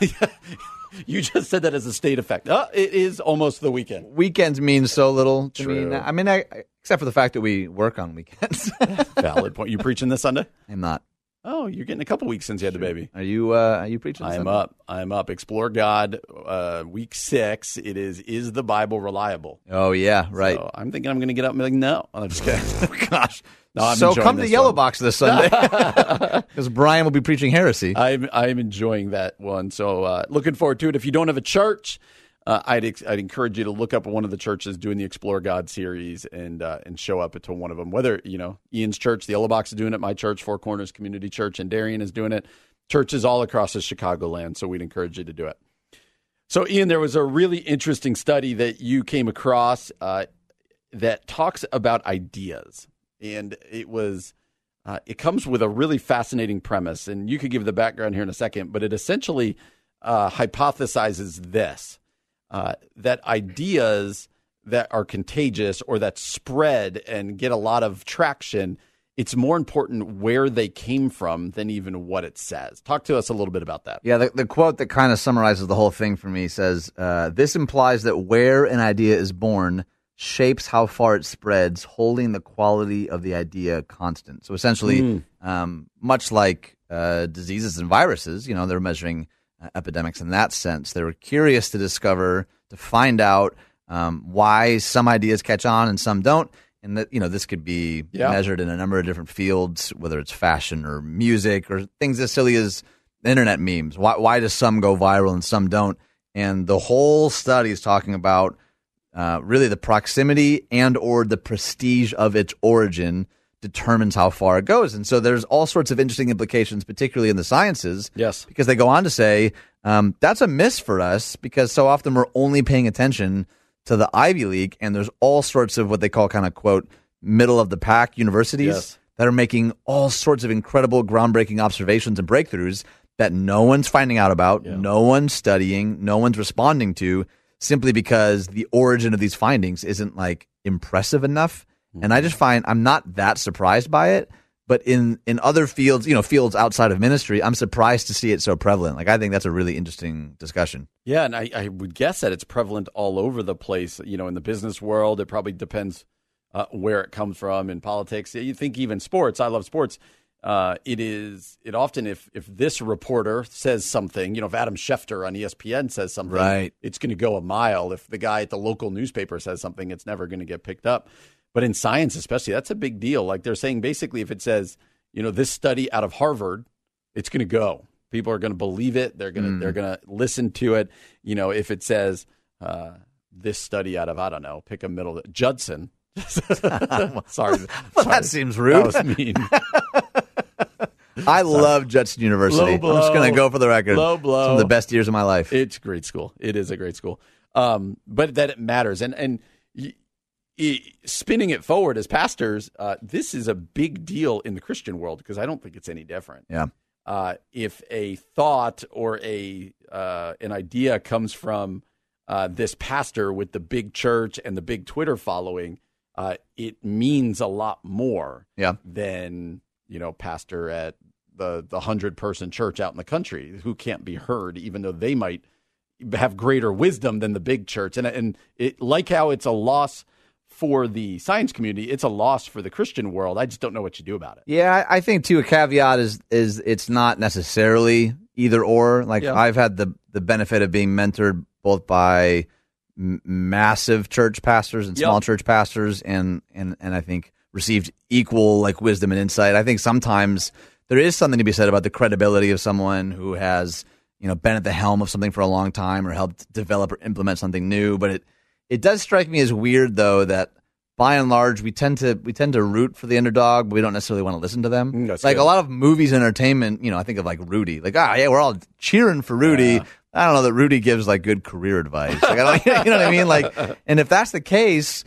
you just said that as a state effect. Uh, it is almost the weekend. Weekends mean so little to me. True. now. I mean, I, I- except for the fact that we work on weekends. Valid point. You preaching this Sunday? I'm not. Oh, you're getting a couple weeks since you had the baby. Are you? Uh, are you preaching? I'm Sunday? up. I'm up. Explore God, uh, week six. It is. Is the Bible reliable? Oh yeah, right. So I'm thinking I'm going to get up and be like, no. I'm just kidding. Gosh. No, I'm so come to Yellow one. Box this Sunday because Brian will be preaching heresy. I'm I'm enjoying that one. So uh, looking forward to it. If you don't have a church, uh, I'd ex- I'd encourage you to look up one of the churches doing the Explore God series and uh, and show up to one of them. Whether you know Ian's church, the Yellow Box is doing it. My church, Four Corners Community Church, and Darien is doing it. Churches all across the Chicagoland. So we'd encourage you to do it. So Ian, there was a really interesting study that you came across uh, that talks about ideas, and it was uh, it comes with a really fascinating premise, and you could give the background here in a second, but it essentially uh, hypothesizes this uh, that ideas that are contagious or that spread and get a lot of traction, it's more important where they came from than even what it says. Talk to us a little bit about that. Yeah, the, the quote that kind of summarizes the whole thing for me says uh, this implies that where an idea is born shapes how far it spreads, holding the quality of the idea constant. So essentially, um, much like uh, diseases and viruses, you know, they're measuring uh, epidemics in that sense. They were curious to discover, to find out um, why some ideas catch on and some don't. And that you know this could be Yeah. measured in a number of different fields, whether it's fashion or music or things as silly as internet memes. Why, why does some go viral and some don't? And the whole study is talking about uh, really the proximity and or the prestige of its origin determines how far it goes. And so there's all sorts of interesting implications, particularly in the sciences. Yes. Because they go on to say um, that's a miss for us because so often we're only paying attention to the Ivy League, and there's all sorts of what they call kind of quote middle of the pack universities Yes. that are making all sorts of incredible, groundbreaking observations and breakthroughs that no one's finding out about, no one's studying, no one's responding to, simply because the origin of these findings isn't like impressive enough. And I just find I'm not that surprised by it. But in, in other fields, you know, fields outside of ministry, I'm surprised to see it so prevalent. Like I think that's a really interesting discussion. Yeah, and I, I would guess that it's prevalent all over the place. You know, in the business world, it probably depends uh, where it comes from. In politics, you think even sports. I love sports. Uh, it is. It often, if if this reporter says something, you know, if Adam Schefter on ESPN says something, Right. it's going to go a mile. If the guy at the local newspaper says something, it's never going to get picked up. But in science, especially, that's a big deal. Like they're saying, basically, if it says, you know, this study out of Harvard, it's going to go. People are going to believe it. They're going to they're going to listen to it. You know, if it says uh, this study out of I don't know, pick a middle Judson. sorry, Well, sorry. that seems rude. That was mean. I love Judson University. Low I'm just going to go for the record. Low blow. Some of the best years of my life. It's a great school. It is a great school. Um, but that it matters, and and y- y- spinning it forward as pastors, uh, this is a big deal in the Christian world because I don't think it's any different. yeah. uh, if a thought or a uh, an idea comes from uh, this pastor with the big church and the big Twitter following, uh, it means a lot more Yeah. than you know pastor at the the hundred person church out in the country who can't be heard, even though they might have greater wisdom than the big church. And and it like how it's a loss for the science community, it's a loss for the Christian world. I just don't know what you do about it. Yeah, I I think too. A caveat is is it's not necessarily either or. Like Yeah. I've had the the benefit of being mentored both by m- massive church pastors and Yep. small church pastors, and and and I think received equal like wisdom and insight. I think sometimes there is something to be said about the credibility of someone who has you know been at the helm of something for a long time or helped develop or implement something new. But it it does strike me as weird though that by and large we tend to we tend to root for the underdog, but we don't necessarily want to listen to them. Mm, that's like good. a lot of movies and entertainment, you know, I think of like Rudy. Like, ah, yeah, we're all cheering for Rudy. I don't know that Rudy gives like good career advice. Like, I don't, you know what I mean? Like, and if that's the case,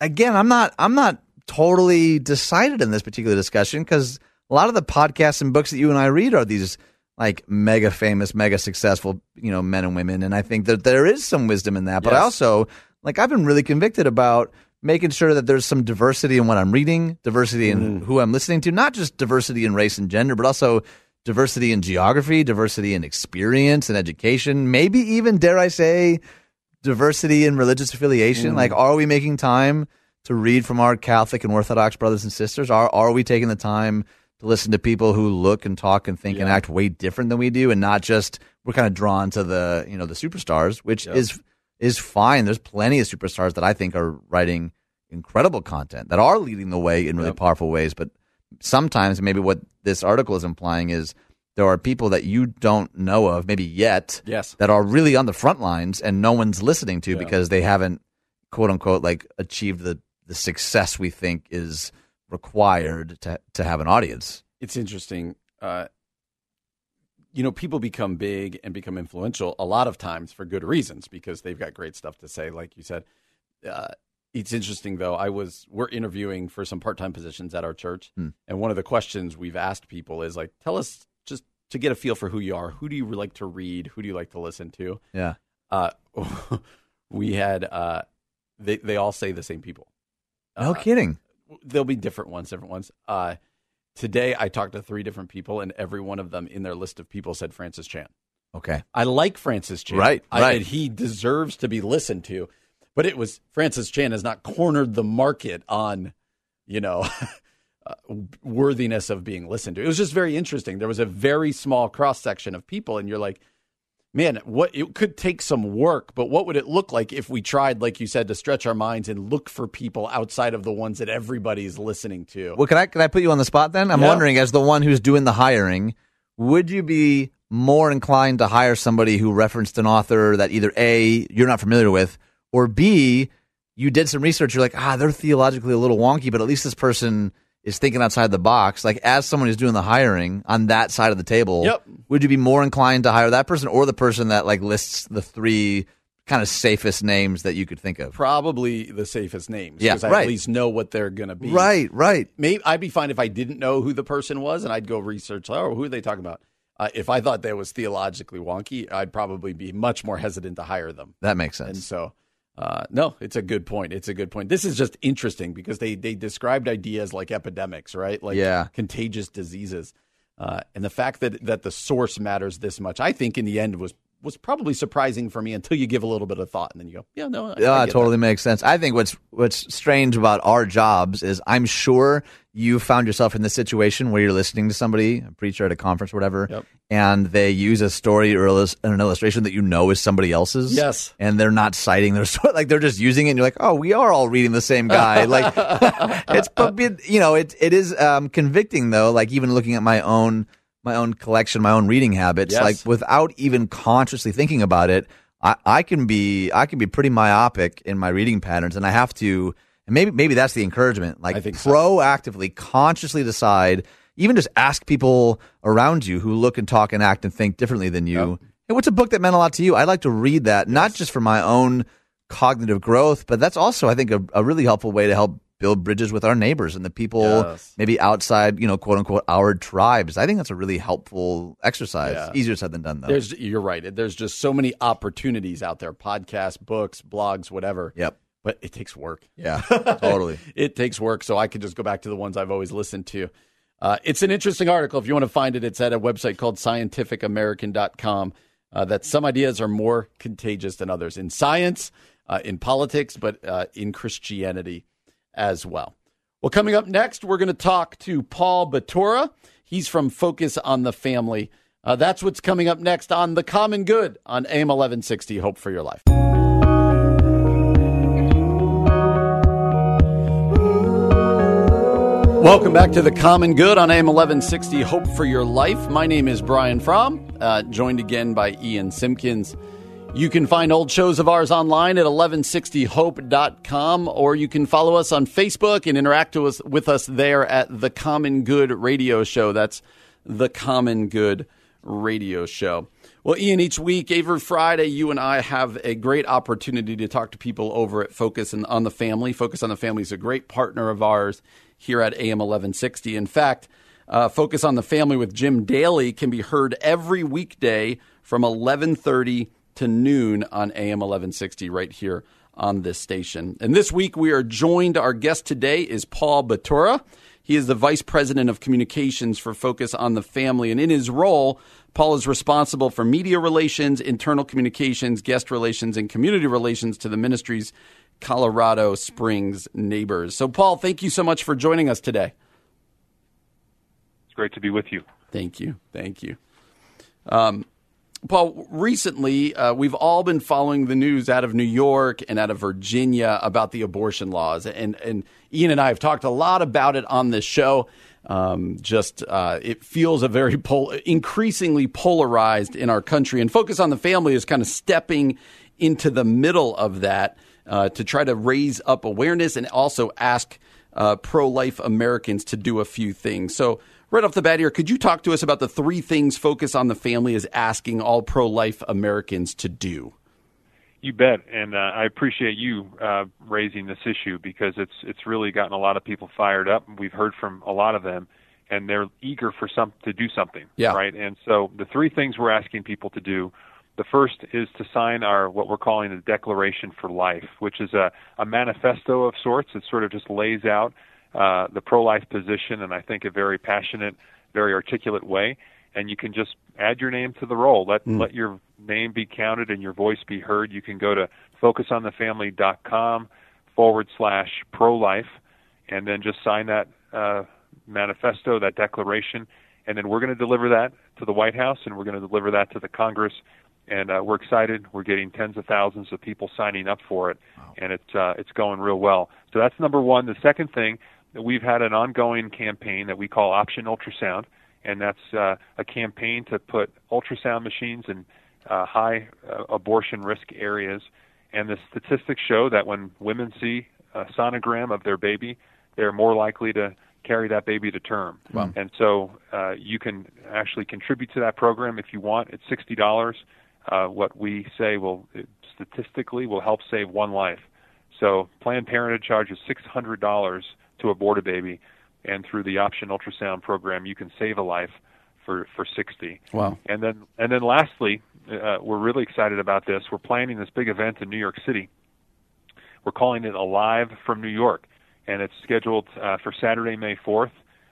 again, I'm not I'm not totally decided in this particular discussion because a lot of the podcasts and books that you and I read are these like mega famous, mega successful, you know, men and women, and I think that there is some wisdom in that. But I also like I've been really convicted about making sure that there's some diversity in what I'm reading, diversity in mm-hmm. who I'm listening to, not just diversity in race and gender, but also diversity in geography, diversity in experience and education, maybe even dare I say diversity in religious affiliation. Mm. Like are we making time to read from our Catholic and Orthodox brothers and sisters? Are are we taking the time to listen to people who look and talk and think and act way different than we do and not just we're kind of drawn to the, you know, the superstars, which is is fine. There's plenty of superstars that I think are writing incredible content that are leading the way in really powerful ways. But sometimes, maybe what this article is implying is there are people that you don't know of, maybe yet, Yes. that are really on the front lines and no one's listening to because they haven't, quote unquote, like achieved the the success we think is required to to have an audience. it's interesting. Uh, you know, people become big and become influential a lot of times for good reasons because they've got great stuff to say, like you said. Uh, it's interesting though. I was we're interviewing for some part time positions at our church, and one of the questions we've asked people is like, tell us just to get a feel for who you are. Who do you like to read? Who do you like to listen to? Yeah. Uh, we had uh, they they all say the same people No kidding. there'll be different ones, different ones. Uh, today, I talked to three different people, and every one of them in their list of people said Francis Chan. Okay. I like Francis Chan. Right, I, right. he deserves to be listened to. But it was Francis Chan has not cornered the market on, you know, uh, worthiness of being listened to. It was just very interesting. There was a very small cross section of people, and you're like, man, what it could take some work, but what would it look like if we tried, like you said, to stretch our minds and look for people outside of the ones that everybody's listening to? Well, can I can I put you on the spot then? I'm Yeah. wondering, as the one who's doing the hiring, would you be more inclined to hire somebody who referenced an author that either a you're not familiar with, or b you did some research, you're like, ah, they're theologically a little wonky, but at least this person is thinking outside the box. Like as someone who's doing the hiring on that side of the table, Yep. would you be more inclined to hire that person or the person that like lists the three kind of safest names that you could think of. Probably the safest names. Yeah, I right. at least know what they're going to be. Right, right. Maybe I'd be fine if I didn't know who the person was and I'd go research. Oh, who are they talking about? Uh, if I thought that was theologically wonky, I'd probably be much more hesitant to hire them. That makes And sense. so, uh, no, it's a good point. It's a good point. This is just interesting because they they described ideas like epidemics, right? Like Yeah. contagious diseases, uh, and the fact that that the source matters this much, I think, in the end was was probably surprising for me until you give a little bit of thought and then you go, yeah, no, I, I Yeah, it totally makes sense. I think what's what's strange about our jobs is I'm sure you found yourself in this situation where you're listening to somebody, a preacher at a conference or whatever, Yep. and they use a story or an illustration that you know is somebody else's. Yes. And they're not citing their story. Like they're just using it and you're like, oh, we are all reading the same guy. like it's, but you know, it, it is um, convicting though. Like even looking at my own, my own collection, my own reading habits, Yes. like without even consciously thinking about it, I, I can be I can be pretty myopic in my reading patterns, and I have to. And maybe maybe that's the encouragement. Like I think so. proactively, consciously decide. Even just ask people around you who look and talk and act and think differently than you. Hey, what's a book that meant a lot to you? I'd like to read that, not just for my own cognitive growth, but that's also, I think, a, a really helpful way to help build bridges with our neighbors and the people Yes. maybe outside, you know, quote unquote, our tribes. I think that's a really helpful exercise. Yeah. Easier said than done, though. There's you're right. There's just so many opportunities out there: podcasts, books, blogs, whatever. Yep. But it takes work. Yeah, totally. It takes work, so I could just go back to the ones I've always listened to. Uh, it's an interesting article. If you want to find it, it's at a website called scientificamerican.com. Uh, that some ideas are more contagious than others in science, uh, in politics, but uh, in Christianity as well. Well, coming up next, we're going to talk to Paul Batura. He's from Focus on the Family. Uh, that's what's coming up next on The Common Good on AM 1160. Hope for your life. Welcome back to The Common Good on AM 1160. Hope for your life. My name is Brian Fromm, uh, joined again by Ian Simpkins. You can find old shows of ours online at 1160hope.com, or you can follow us on Facebook and interact with us, with us there at The Common Good Radio Show. That's The Common Good Radio Show. Well, Ian, each week, every Friday, you and I have a great opportunity to talk to people over at Focus and on the Family. Focus on the Family is a great partner of ours here at AM 1160. In fact, uh, Focus on the Family with Jim Daly can be heard every weekday from 1130 to noon on AM 1160 right here on this station. And this week we are joined, our guest today is Paul Batura. He is the Vice President of Communications for Focus on the Family. And in his role, Paul is responsible for media relations, internal communications, guest relations, and community relations to the ministry's Colorado Springs neighbors. So, Paul, thank you so much for joining us today. It's great to be with you. Thank you. Thank you. Um, Paul, recently uh, we've all been following the news out of New York and out of Virginia about the abortion laws, and and Ian and I have talked a lot about it on this show. Um, just uh, it feels a very pol- increasingly polarized in our country, and focus on the family is kind of stepping into the middle of that uh, to try to raise up awareness and also ask uh, pro-life Americans to do a few things. So right off the bat here, could you talk to us about the three things Focus on the Family is asking all pro-life Americans to do? You bet, and uh, I appreciate you uh, raising this issue because it's it's really gotten a lot of people fired up. We've heard from a lot of them, and they're eager for some to do something. Yeah. Right. And so the three things we're asking people to do. The first is to sign our what we're calling the Declaration for Life, which is a, a manifesto of sorts. It sort of just lays out uh, the pro-life position, and I think a very passionate, very articulate way. And you can just add your name to the roll. Let let your name be counted and your voice be heard. You can go to focusonthefamily.com forward slash pro-life, and then just sign that uh, manifesto, that declaration, and then we're going to deliver that to the White House, and we're going to deliver that to the Congress. And uh, we're excited. We're getting tens of thousands of people signing up for it, and it's uh, it's going real well. So that's number one. The second thing, we've had an ongoing campaign that we call Option Ultrasound, and that's uh, a campaign to put ultrasound machines in uh, high uh, abortion risk areas. And the statistics show that when women see a sonogram of their baby, they're more likely to carry that baby to term. And so uh, you can actually contribute to that program if you want. It's sixty dollars. Uh, what we say will statistically will help save one life. So Planned Parenthood charges $600 to abort a baby, and through the option ultrasound program, you can save a life for for 60. Wow. And then and then lastly, uh, we're really excited about this. We're planning this big event in New York City. We're calling it Alive from New York, and it's scheduled uh, for Saturday, May 4th.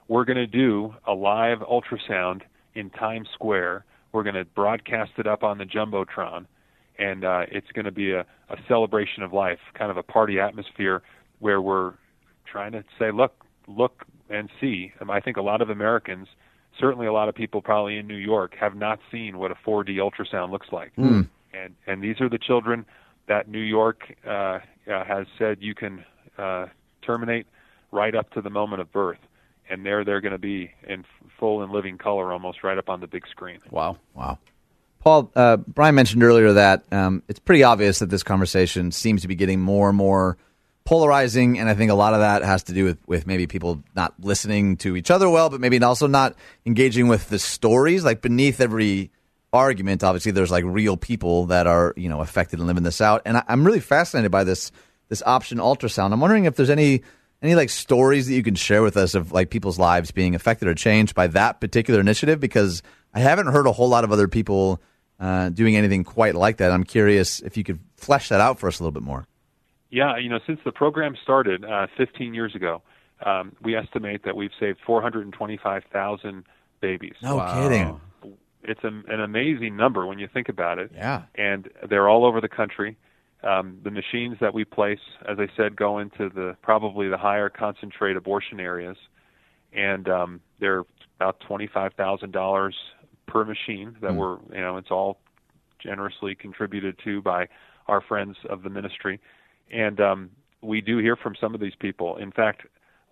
We're going to do a live ultrasound in Times Square. We're going to broadcast it up on the jumbotron, and uh, it's going to be a, a celebration of life, kind of a party atmosphere where we're trying to say, look, look and see. Um, I think a lot of Americans certainly a lot of people probably in New York have not seen what a 4D ultrasound looks like. Mm. And and these are the children that New York uh, uh, has said you can uh, terminate right up to the moment of birth. And there they're going to be in full and living color almost right up on the big screen. Wow. Wow. Paul, uh, Brian mentioned earlier that um, it's pretty obvious that this conversation seems to be getting more and more polarizing, and I think a lot of that has to do with, with maybe people not listening to each other well, but maybe also not engaging with the stories. Like beneath every argument, obviously, there's like real people that are you know affected and living this out. And I, I'm really fascinated by this this option ultrasound. I'm wondering if there's any any like stories that you can share with us of like people's lives being affected or changed by that particular initiative because I haven't heard a whole lot of other people uh, doing anything quite like that. I'm curious if you could flesh that out for us a little bit more. Yeah, you know, since the program started uh, 15 years ago, um, we estimate that we've saved 425,000 babies. No wow. kidding. It's a, an amazing number when you think about it. Yeah. And they're all over the country. Um, the machines that we place, as I said, go into the probably the higher concentrate abortion areas, and um, they're about twenty-five thousand dollars per machine. That mm. we're, you know, it's all generously contributed to by our friends of the ministry and um, we do hear from some of these people. In fact,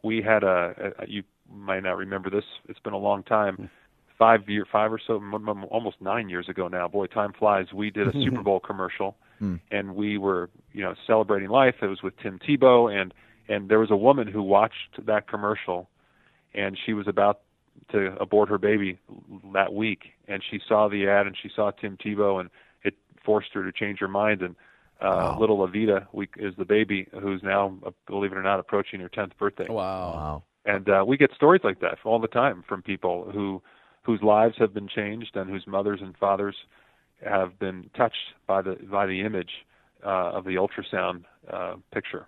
we had a, a you might not remember this. It's been a long time. Five year, five or so, almost nine years ago now. Boy, time flies. We did a Super Bowl commercial, hmm. and we were, you know, celebrating life. It was with Tim Tebow, and and there was a woman who watched that commercial, and she was about to abort her baby that week, and she saw the ad, and she saw Tim Tebow, and it forced her to change her mind, and uh, Wow. Little Avita we, is the baby who's now, uh, believe it or not, approaching her 10th birthday. Wow. Wow. And uh, we get stories like that all the time from people who whose lives have been changed and whose mothers and fathers have been touched by the by the image uh, of the ultrasound uh, picture.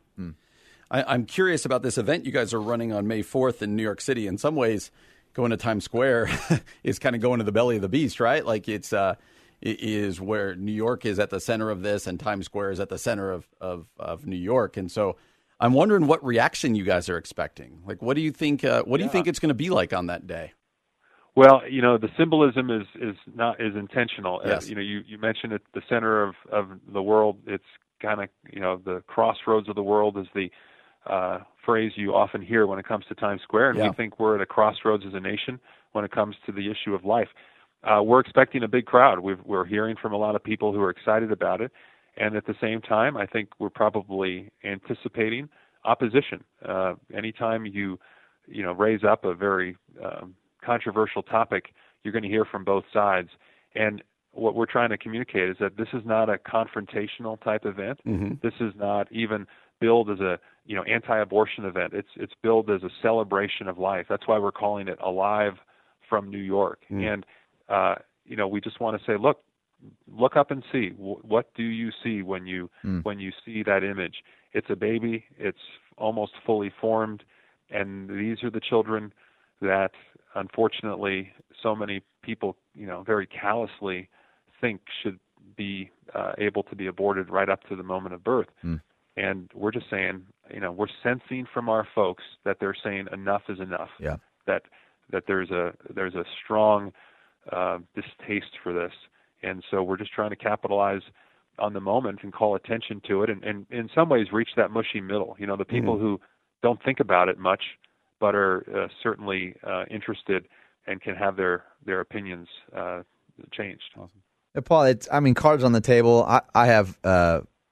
I, I'm curious about this event you guys are running on May 4th in New York City. In some ways, going to Times Square is kind of going to the belly of the beast, right? Like it's uh, it is where New York is at the center of this, and Times Square is at the center of of, of New York, and so. I'm wondering what reaction you guys are expecting. Like, what do you think? Uh, what do you think it's going to be like on that day? Well, you know, the symbolism is is not is intentional. Yes. Uh, you know, you you mentioned at the center of of the world. It's kind of you know the crossroads of the world is the uh, phrase you often hear when it comes to Times Square, and Yeah. we think we're at a crossroads as a nation when it comes to the issue of life. Uh, we're expecting a big crowd. We've, we're hearing from a lot of people who are excited about it, and at the same time, I think we're probably anticipating opposition. Uh, anytime you you know raise up a very um, controversial topic, you're going to hear from both sides. And what we're trying to communicate is that this is not a confrontational type event. Mm-hmm. This is not even billed as a you know anti-abortion event. It's it's billed as a celebration of life. That's why we're calling it Alive from New York. Mm. And uh, you know we just want to say, look, look up and see Wh- what do you see when you mm. when you see that image. It's a baby. It's almost fully formed, and these are the children that unfortunately so many people you know very callously think should be uh, able to be aborted right up to the moment of birth. And we're just saying, you know, we're sensing from our folks that they're saying enough is enough. Yeah. That that there's a there's a strong uh, distaste for this, and so we're just trying to capitalize on the moment and call attention to it, and, and in some ways reach that mushy middle. You know, the people who don't think about it much, but are uh, certainly uh, interested and can have their their opinions uh, changed. Yeah, Paul, it's I mean, cards on the table. I, I have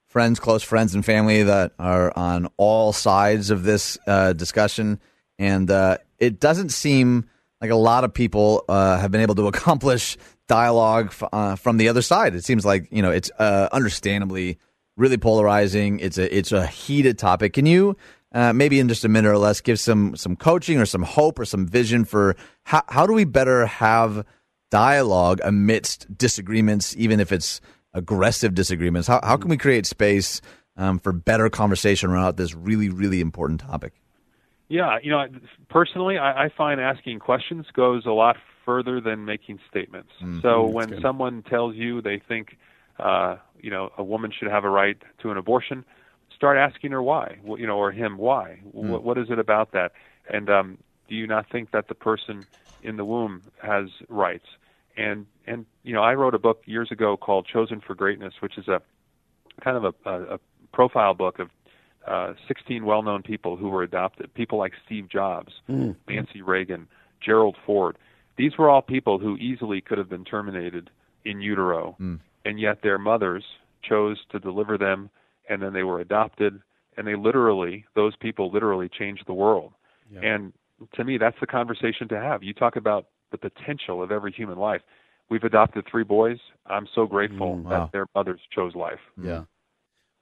friends, close friends, and family that are on all sides of this uh, discussion, and uh, it doesn't seem like a lot of people uh, have been able to accomplish dialogue f- from the other side. It seems like you know it's understandably really polarizing. It's a it's a heated topic. Can you uh, maybe in just a minute or less give some some coaching or some hope or some vision for how how do we better have dialogue amidst disagreements, even if it's aggressive disagreements? How how can we create space um, for better conversation around this really really important topic? Yeah, you know, personally, I, I find asking questions goes a lot further than making statements. Mm-hmm. So when someone tells you they think, uh, you know, a woman should have a right to an abortion, start asking her why, you know, or him why. Mm. What, what is it about that? And um, do you not think that the person in the womb has rights? And and you know, I wrote a book years ago called Chosen for Greatness, which is a kind of a, a, a profile book of uh, 16 well-known people who were adopted. People like Steve Jobs, Nancy Reagan, Gerald Ford. These were all people who easily could have been terminated in utero, and yet their mothers chose to deliver them, and then they were adopted, and they literally, those people literally changed the world. And to me, that's the conversation to have. You talk about the potential of every human life. We've adopted three boys. I'm so grateful wow. that their mothers chose life. Yeah.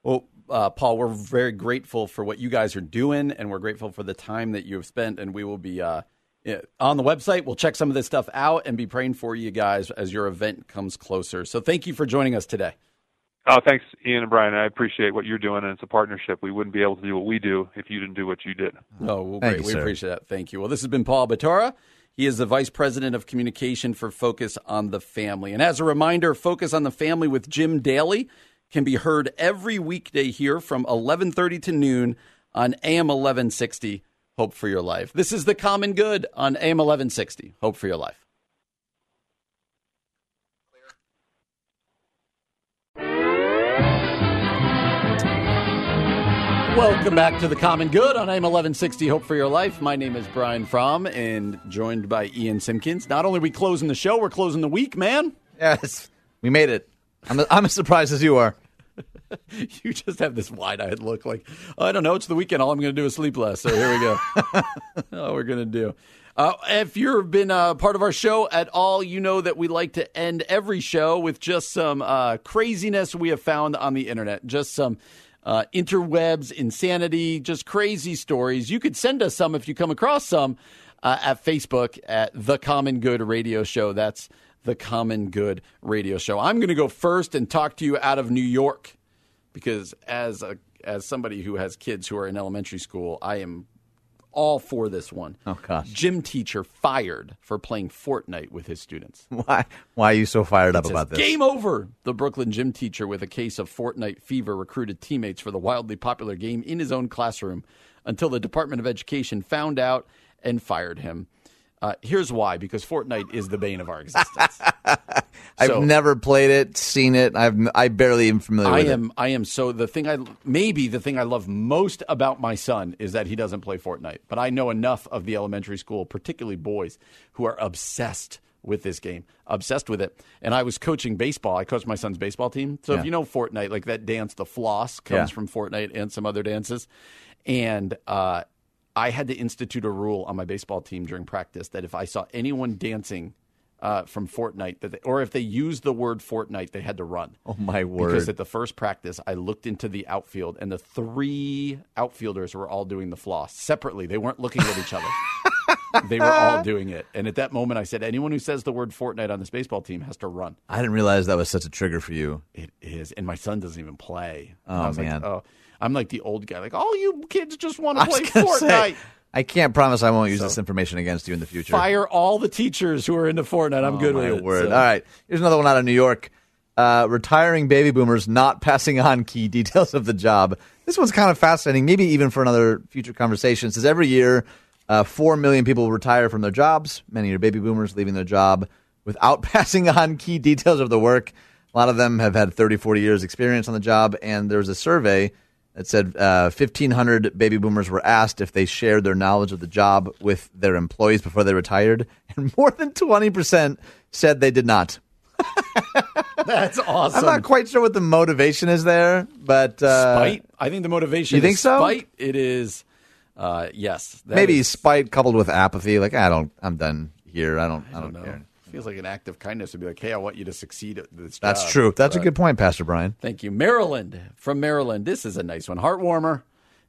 Well, uh, Paul, we're very grateful for what you guys are doing, and we're grateful for the time that you have spent. And we will be uh, on the website. We'll check some of this stuff out and be praying for you guys as your event comes closer. So, thank you for joining us today. Oh, thanks, Ian and Brian. I appreciate what you're doing, and it's a partnership. We wouldn't be able to do what we do if you didn't do what you did. Oh, well, great. you, we sir. appreciate that. Thank you. Well, this has been Paul Batura. He is the Vice President of Communication for Focus on the Family. And as a reminder, Focus on the Family with Jim Daly can be heard every weekday here from 11:30 to noon on AM 1160 Hope for Your Life. This is The Common Good on AM 1160 Hope for Your Life. Welcome back to the Common Good on AM 1160 Hope for Your Life. My name is Brian Fromm and joined by Ian Simpkins. Not only are we closing the show, we're closing the week, man. Yes, we made it. I'm, I'm as surprised as you are. You just have this wide eyed look like, I don't know, it's the weekend. All I'm going to do is sleep less. So here we go. oh, we're going to do. Uh, if you've been uh, part of our show at all, you know that we like to end every show with just some uh, craziness we have found on the internet. Just some uh, interwebs, insanity, just crazy stories. You could send us some if you come across some uh, at Facebook at The Common Good Radio Show. That's The Common Good Radio Show. I'm going to go first and talk to you out of New York because as a as somebody who has kids who are in elementary school, I am all for this one. Oh, gosh. Gym teacher fired for playing Fortnite with his students. Why? Why are you so fired up Says, about this? Game over. The Brooklyn gym teacher with a case of Fortnite fever recruited teammates for the wildly popular game in his own classroom until the Department of Education found out and fired him. Uh, here's why because Fortnite is the bane of our existence. I've So- never played it, seen it. I've I barely am familiar I with am. I am. So the thing I maybe the thing I love most about my son is that he doesn't play Fortnite. But I know enough of the elementary school, particularly boys, who are obsessed with this game, obsessed with it. And I was coaching baseball. I coached my son's baseball team. So Yeah. if you know Fortnite, like that dance, the floss comes Yeah. from Fortnite and some other dances. And uh, I had to institute a rule on my baseball team during practice that if I saw anyone dancing. Uh, from Fortnite, that they, or if they used the word Fortnite, they had to run. Oh my word! Because at the first practice, I looked into the outfield, and the three outfielders were all doing the floss separately. They weren't looking at each other. they were all doing it. And at that moment, I said, anyone who says the word Fortnite on this baseball team has to run. I didn't realize that was such a trigger for you. It is. And my son doesn't even play. Oh, man. Like, oh, I'm like the old guy. Like, all you kids just want to play Fortnite. say, I can't promise I won't use So- this information against you in the future. Fire all the teachers who are into Fortnite. I'm Oh, good with it. word. So- All right. Here's another one out of New York. Uh, retiring baby boomers not passing on key details of the job. This one's kind of fascinating, maybe even for another future conversation. It says every year, uh, 4 million people retire from their jobs. Many are baby boomers leaving their job without passing on key details of the work. A lot of them have had 30, 40 years experience on the job. And there was a survey that said uh, 1,500 baby boomers were asked if they shared their knowledge of the job with their employees before they retired. And more than 20% said they did not. That's awesome. I'm not quite sure what the motivation is there, but uh, spite. I think the motivation You think so? spite. It is, uh, yes. maybe is- spite coupled with apathy. Like I don't, I'm done here. I don't, I don't, know. care. Feels like an act of kindness to be like, hey, I want you to succeed at this That's job. true. That's a good point, Pastor Brian. Thank you. Maryland, from Maryland. This is a nice one. Heartwarmer.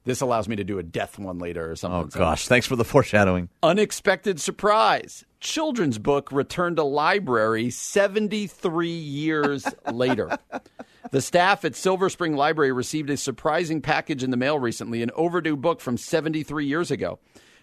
This allows me to do a death one later or something. Oh gosh, thanks for the foreshadowing. Unexpected surprise. Children's book returned to library 73 years later. The staff at Silver Spring Library received a surprising package in the mail recently, an overdue book from 73 years ago.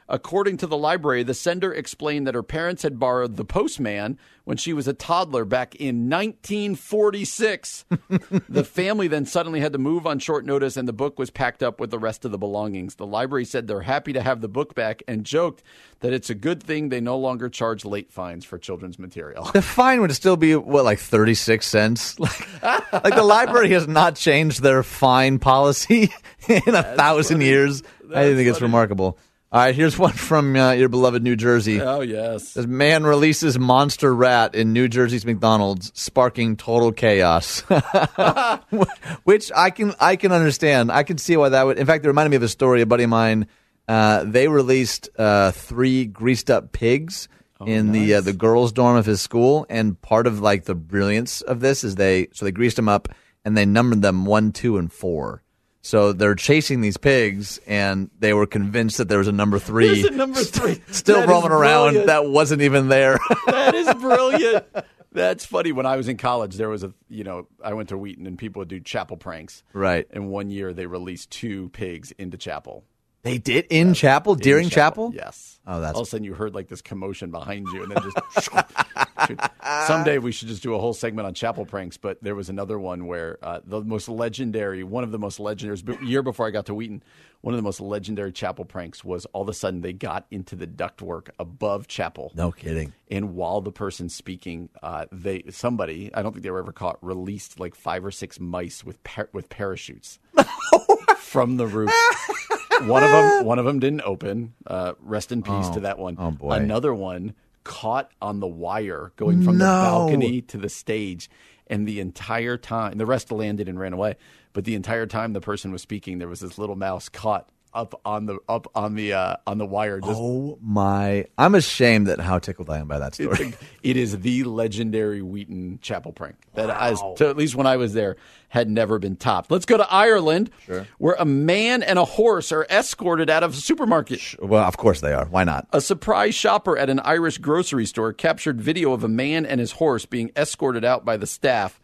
According to the library, the sender explained that her parents had borrowed The Postman when she was a toddler back in 1946. the family then suddenly had to move on short notice, and the book was packed up with the rest of the belongings. The library said they're happy to have the book back and joked that it's a good thing they no longer charge late fines for children's material. The fine would still be what, like thirty six cents. Like, like the library has not changed their fine policy in a thousand years. I That's think it's funny. remarkable. All right, here's one from uh, your beloved New Jersey. oh, yes. This man releases monster rat in New Jersey's McDonald's, sparking total chaos. Which I can I can understand. I can see why that would. In fact, it reminded me of a story. A buddy of mine, uh, they released uh, three greased up pigs in the uh, the girls' dorm of his school, and part of like the brilliance of this is they so they greased them up and they numbered them one, two, and four. So they're chasing these pigs, and they were convinced that there was a number three. There's a number three. Still That is roaming around that wasn't even there. that is brilliant. That's funny. When I was in college, there was a you know I went to Wheaton and people would do chapel pranks. Right. And one year they released two pigs into chapel. They did in chapel In during chapel. Yes. Oh, that's- all of a sudden you heard like this commotion behind you, and then just. Someday we should just do a whole segment on chapel pranks. But there was another one where uh, the most legendary, one of the most legendary, it was a year before I got to Wheaton. One of the most legendary chapel pranks was all of a sudden they got into the ductwork above chapel. No kidding. And while the person's speaking, uh, they somebody I don't think they were ever caught released like five or six mice with par- with parachutes from the roof. one of them one of them didn't open. Uh, rest in peace to that one. oh, boy. Another one caught on the wire going from the balcony to the stage, and the entire time the rest landed and ran away. But the entire time the person was speaking, there was this little mouse caught up on the up on the uh, on the wire just Oh my! I'm ashamed that how tickled I am by that story. it is the legendary Wheaton chapel prank that, as, to, at least when I was there, had never been topped. Let's go to Ireland, where a man and a horse are escorted out of a supermarket. well, of course they are. Why not? A surprise shopper at an Irish grocery store captured video of a man and his horse being escorted out by the staff.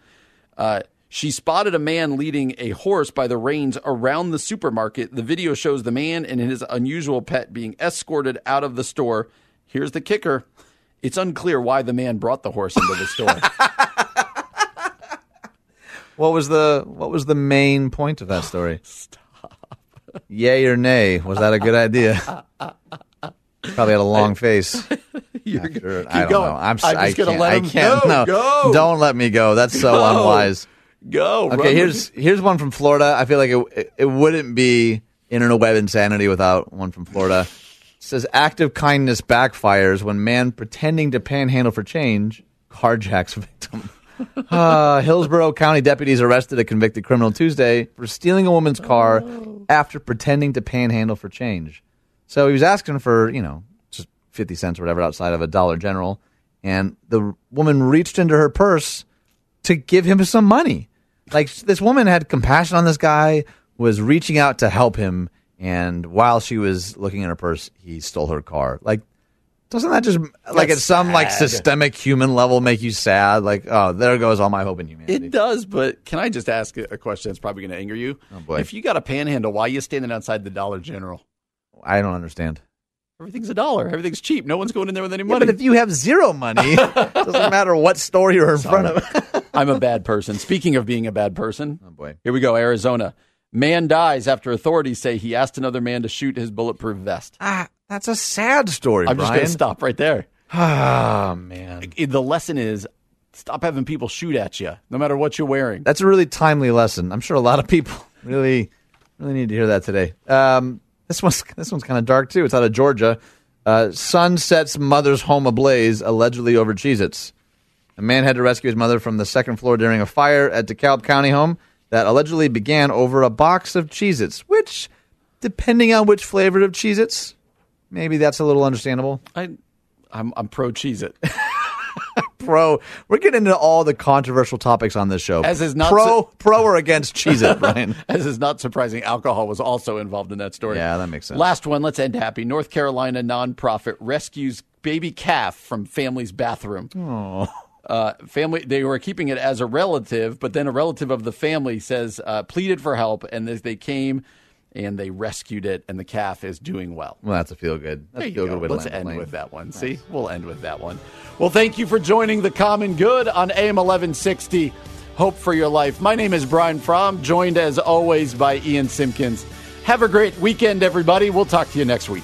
Uh, she spotted a man leading a horse by the reins around the supermarket. The video shows the man and his unusual pet being escorted out of the store. Here's the kicker it's unclear why the man brought the horse into the store. What was the What was the main point of that story? Stop. Yay or nay? Was that a good idea? Probably had a long face. You're After- good. I don't going. know. I'm, s- I'm I just gonna can't. I can't. go. no, Go. don't let me go. That's so Go. unwise. Go. Okay, with here's here's one from Florida. I feel like it, it, it wouldn't be interweb insanity without one from Florida. It says act of kindness backfires when man pretending to panhandle for change carjacks victim. Uh, Hillsborough County deputies arrested a convicted criminal Tuesday for stealing a woman's car after pretending to panhandle for change. So he was asking for, you know, just 50 cents or whatever outside of a Dollar General. And the woman reached into her purse to give him some money. Like this woman had compassion on this guy, was reaching out to help him, and while she was looking in her purse, he stole her car. Like, doesn't that just like at some like systemic human level make you sad? Like, oh, there goes all my hope in humanity. It does, but can I just ask a question that's probably going to anger you? Oh boy. If you got a panhandle, why are you standing outside the Dollar General? I don't understand. Everything's a dollar. Everything's cheap. No one's going in there with any Yeah, money. but if you have zero money, it doesn't matter what store you're in front of. I'm a bad person. Speaking of being a bad person, Oh boy. here we go. Arizona. Man dies after authorities say he asked another man to shoot his bulletproof vest. Ah, that's a sad story, I'm just going to stop right there. Ah, man. The lesson is stop having people shoot at you, no matter what you're wearing. That's a really timely lesson. I'm sure a lot of people really, really need to hear that today. Um, this one's this one's kind of dark too. It's out of Georgia. Uh, son sets mother's home ablaze, allegedly over Cheez-Its. A man had to rescue his mother from the second floor during a fire at DeKalb County home that allegedly began over a box of Cheez-Its, which, depending on which flavor of Cheez-Its, maybe that's a little understandable. I, I'm, I'm pro Cheez-It. pro. We're getting into all the controversial topics on this show. As is not pro, su- pro or against Cheez It, Brian. As is not surprising, alcohol was also involved in that story. Yeah, that makes sense. Last one, let's end happy. North Carolina nonprofit rescues baby calf from family's bathroom. Uh, family, they were keeping it as a relative, but then a relative of the family says uh, pleaded for help, and as they came and they rescued it, and the calf is doing well. Well, that's a feel good. That's a feel go. good way to Let's the end with that one. See, we'll end with that one. Well, thank you for joining the Common Good on AM 1160. Hope for your life. My name is Brian Fromm, joined as always by Ian Simpkins. Have a great weekend, everybody. We'll talk to you next week.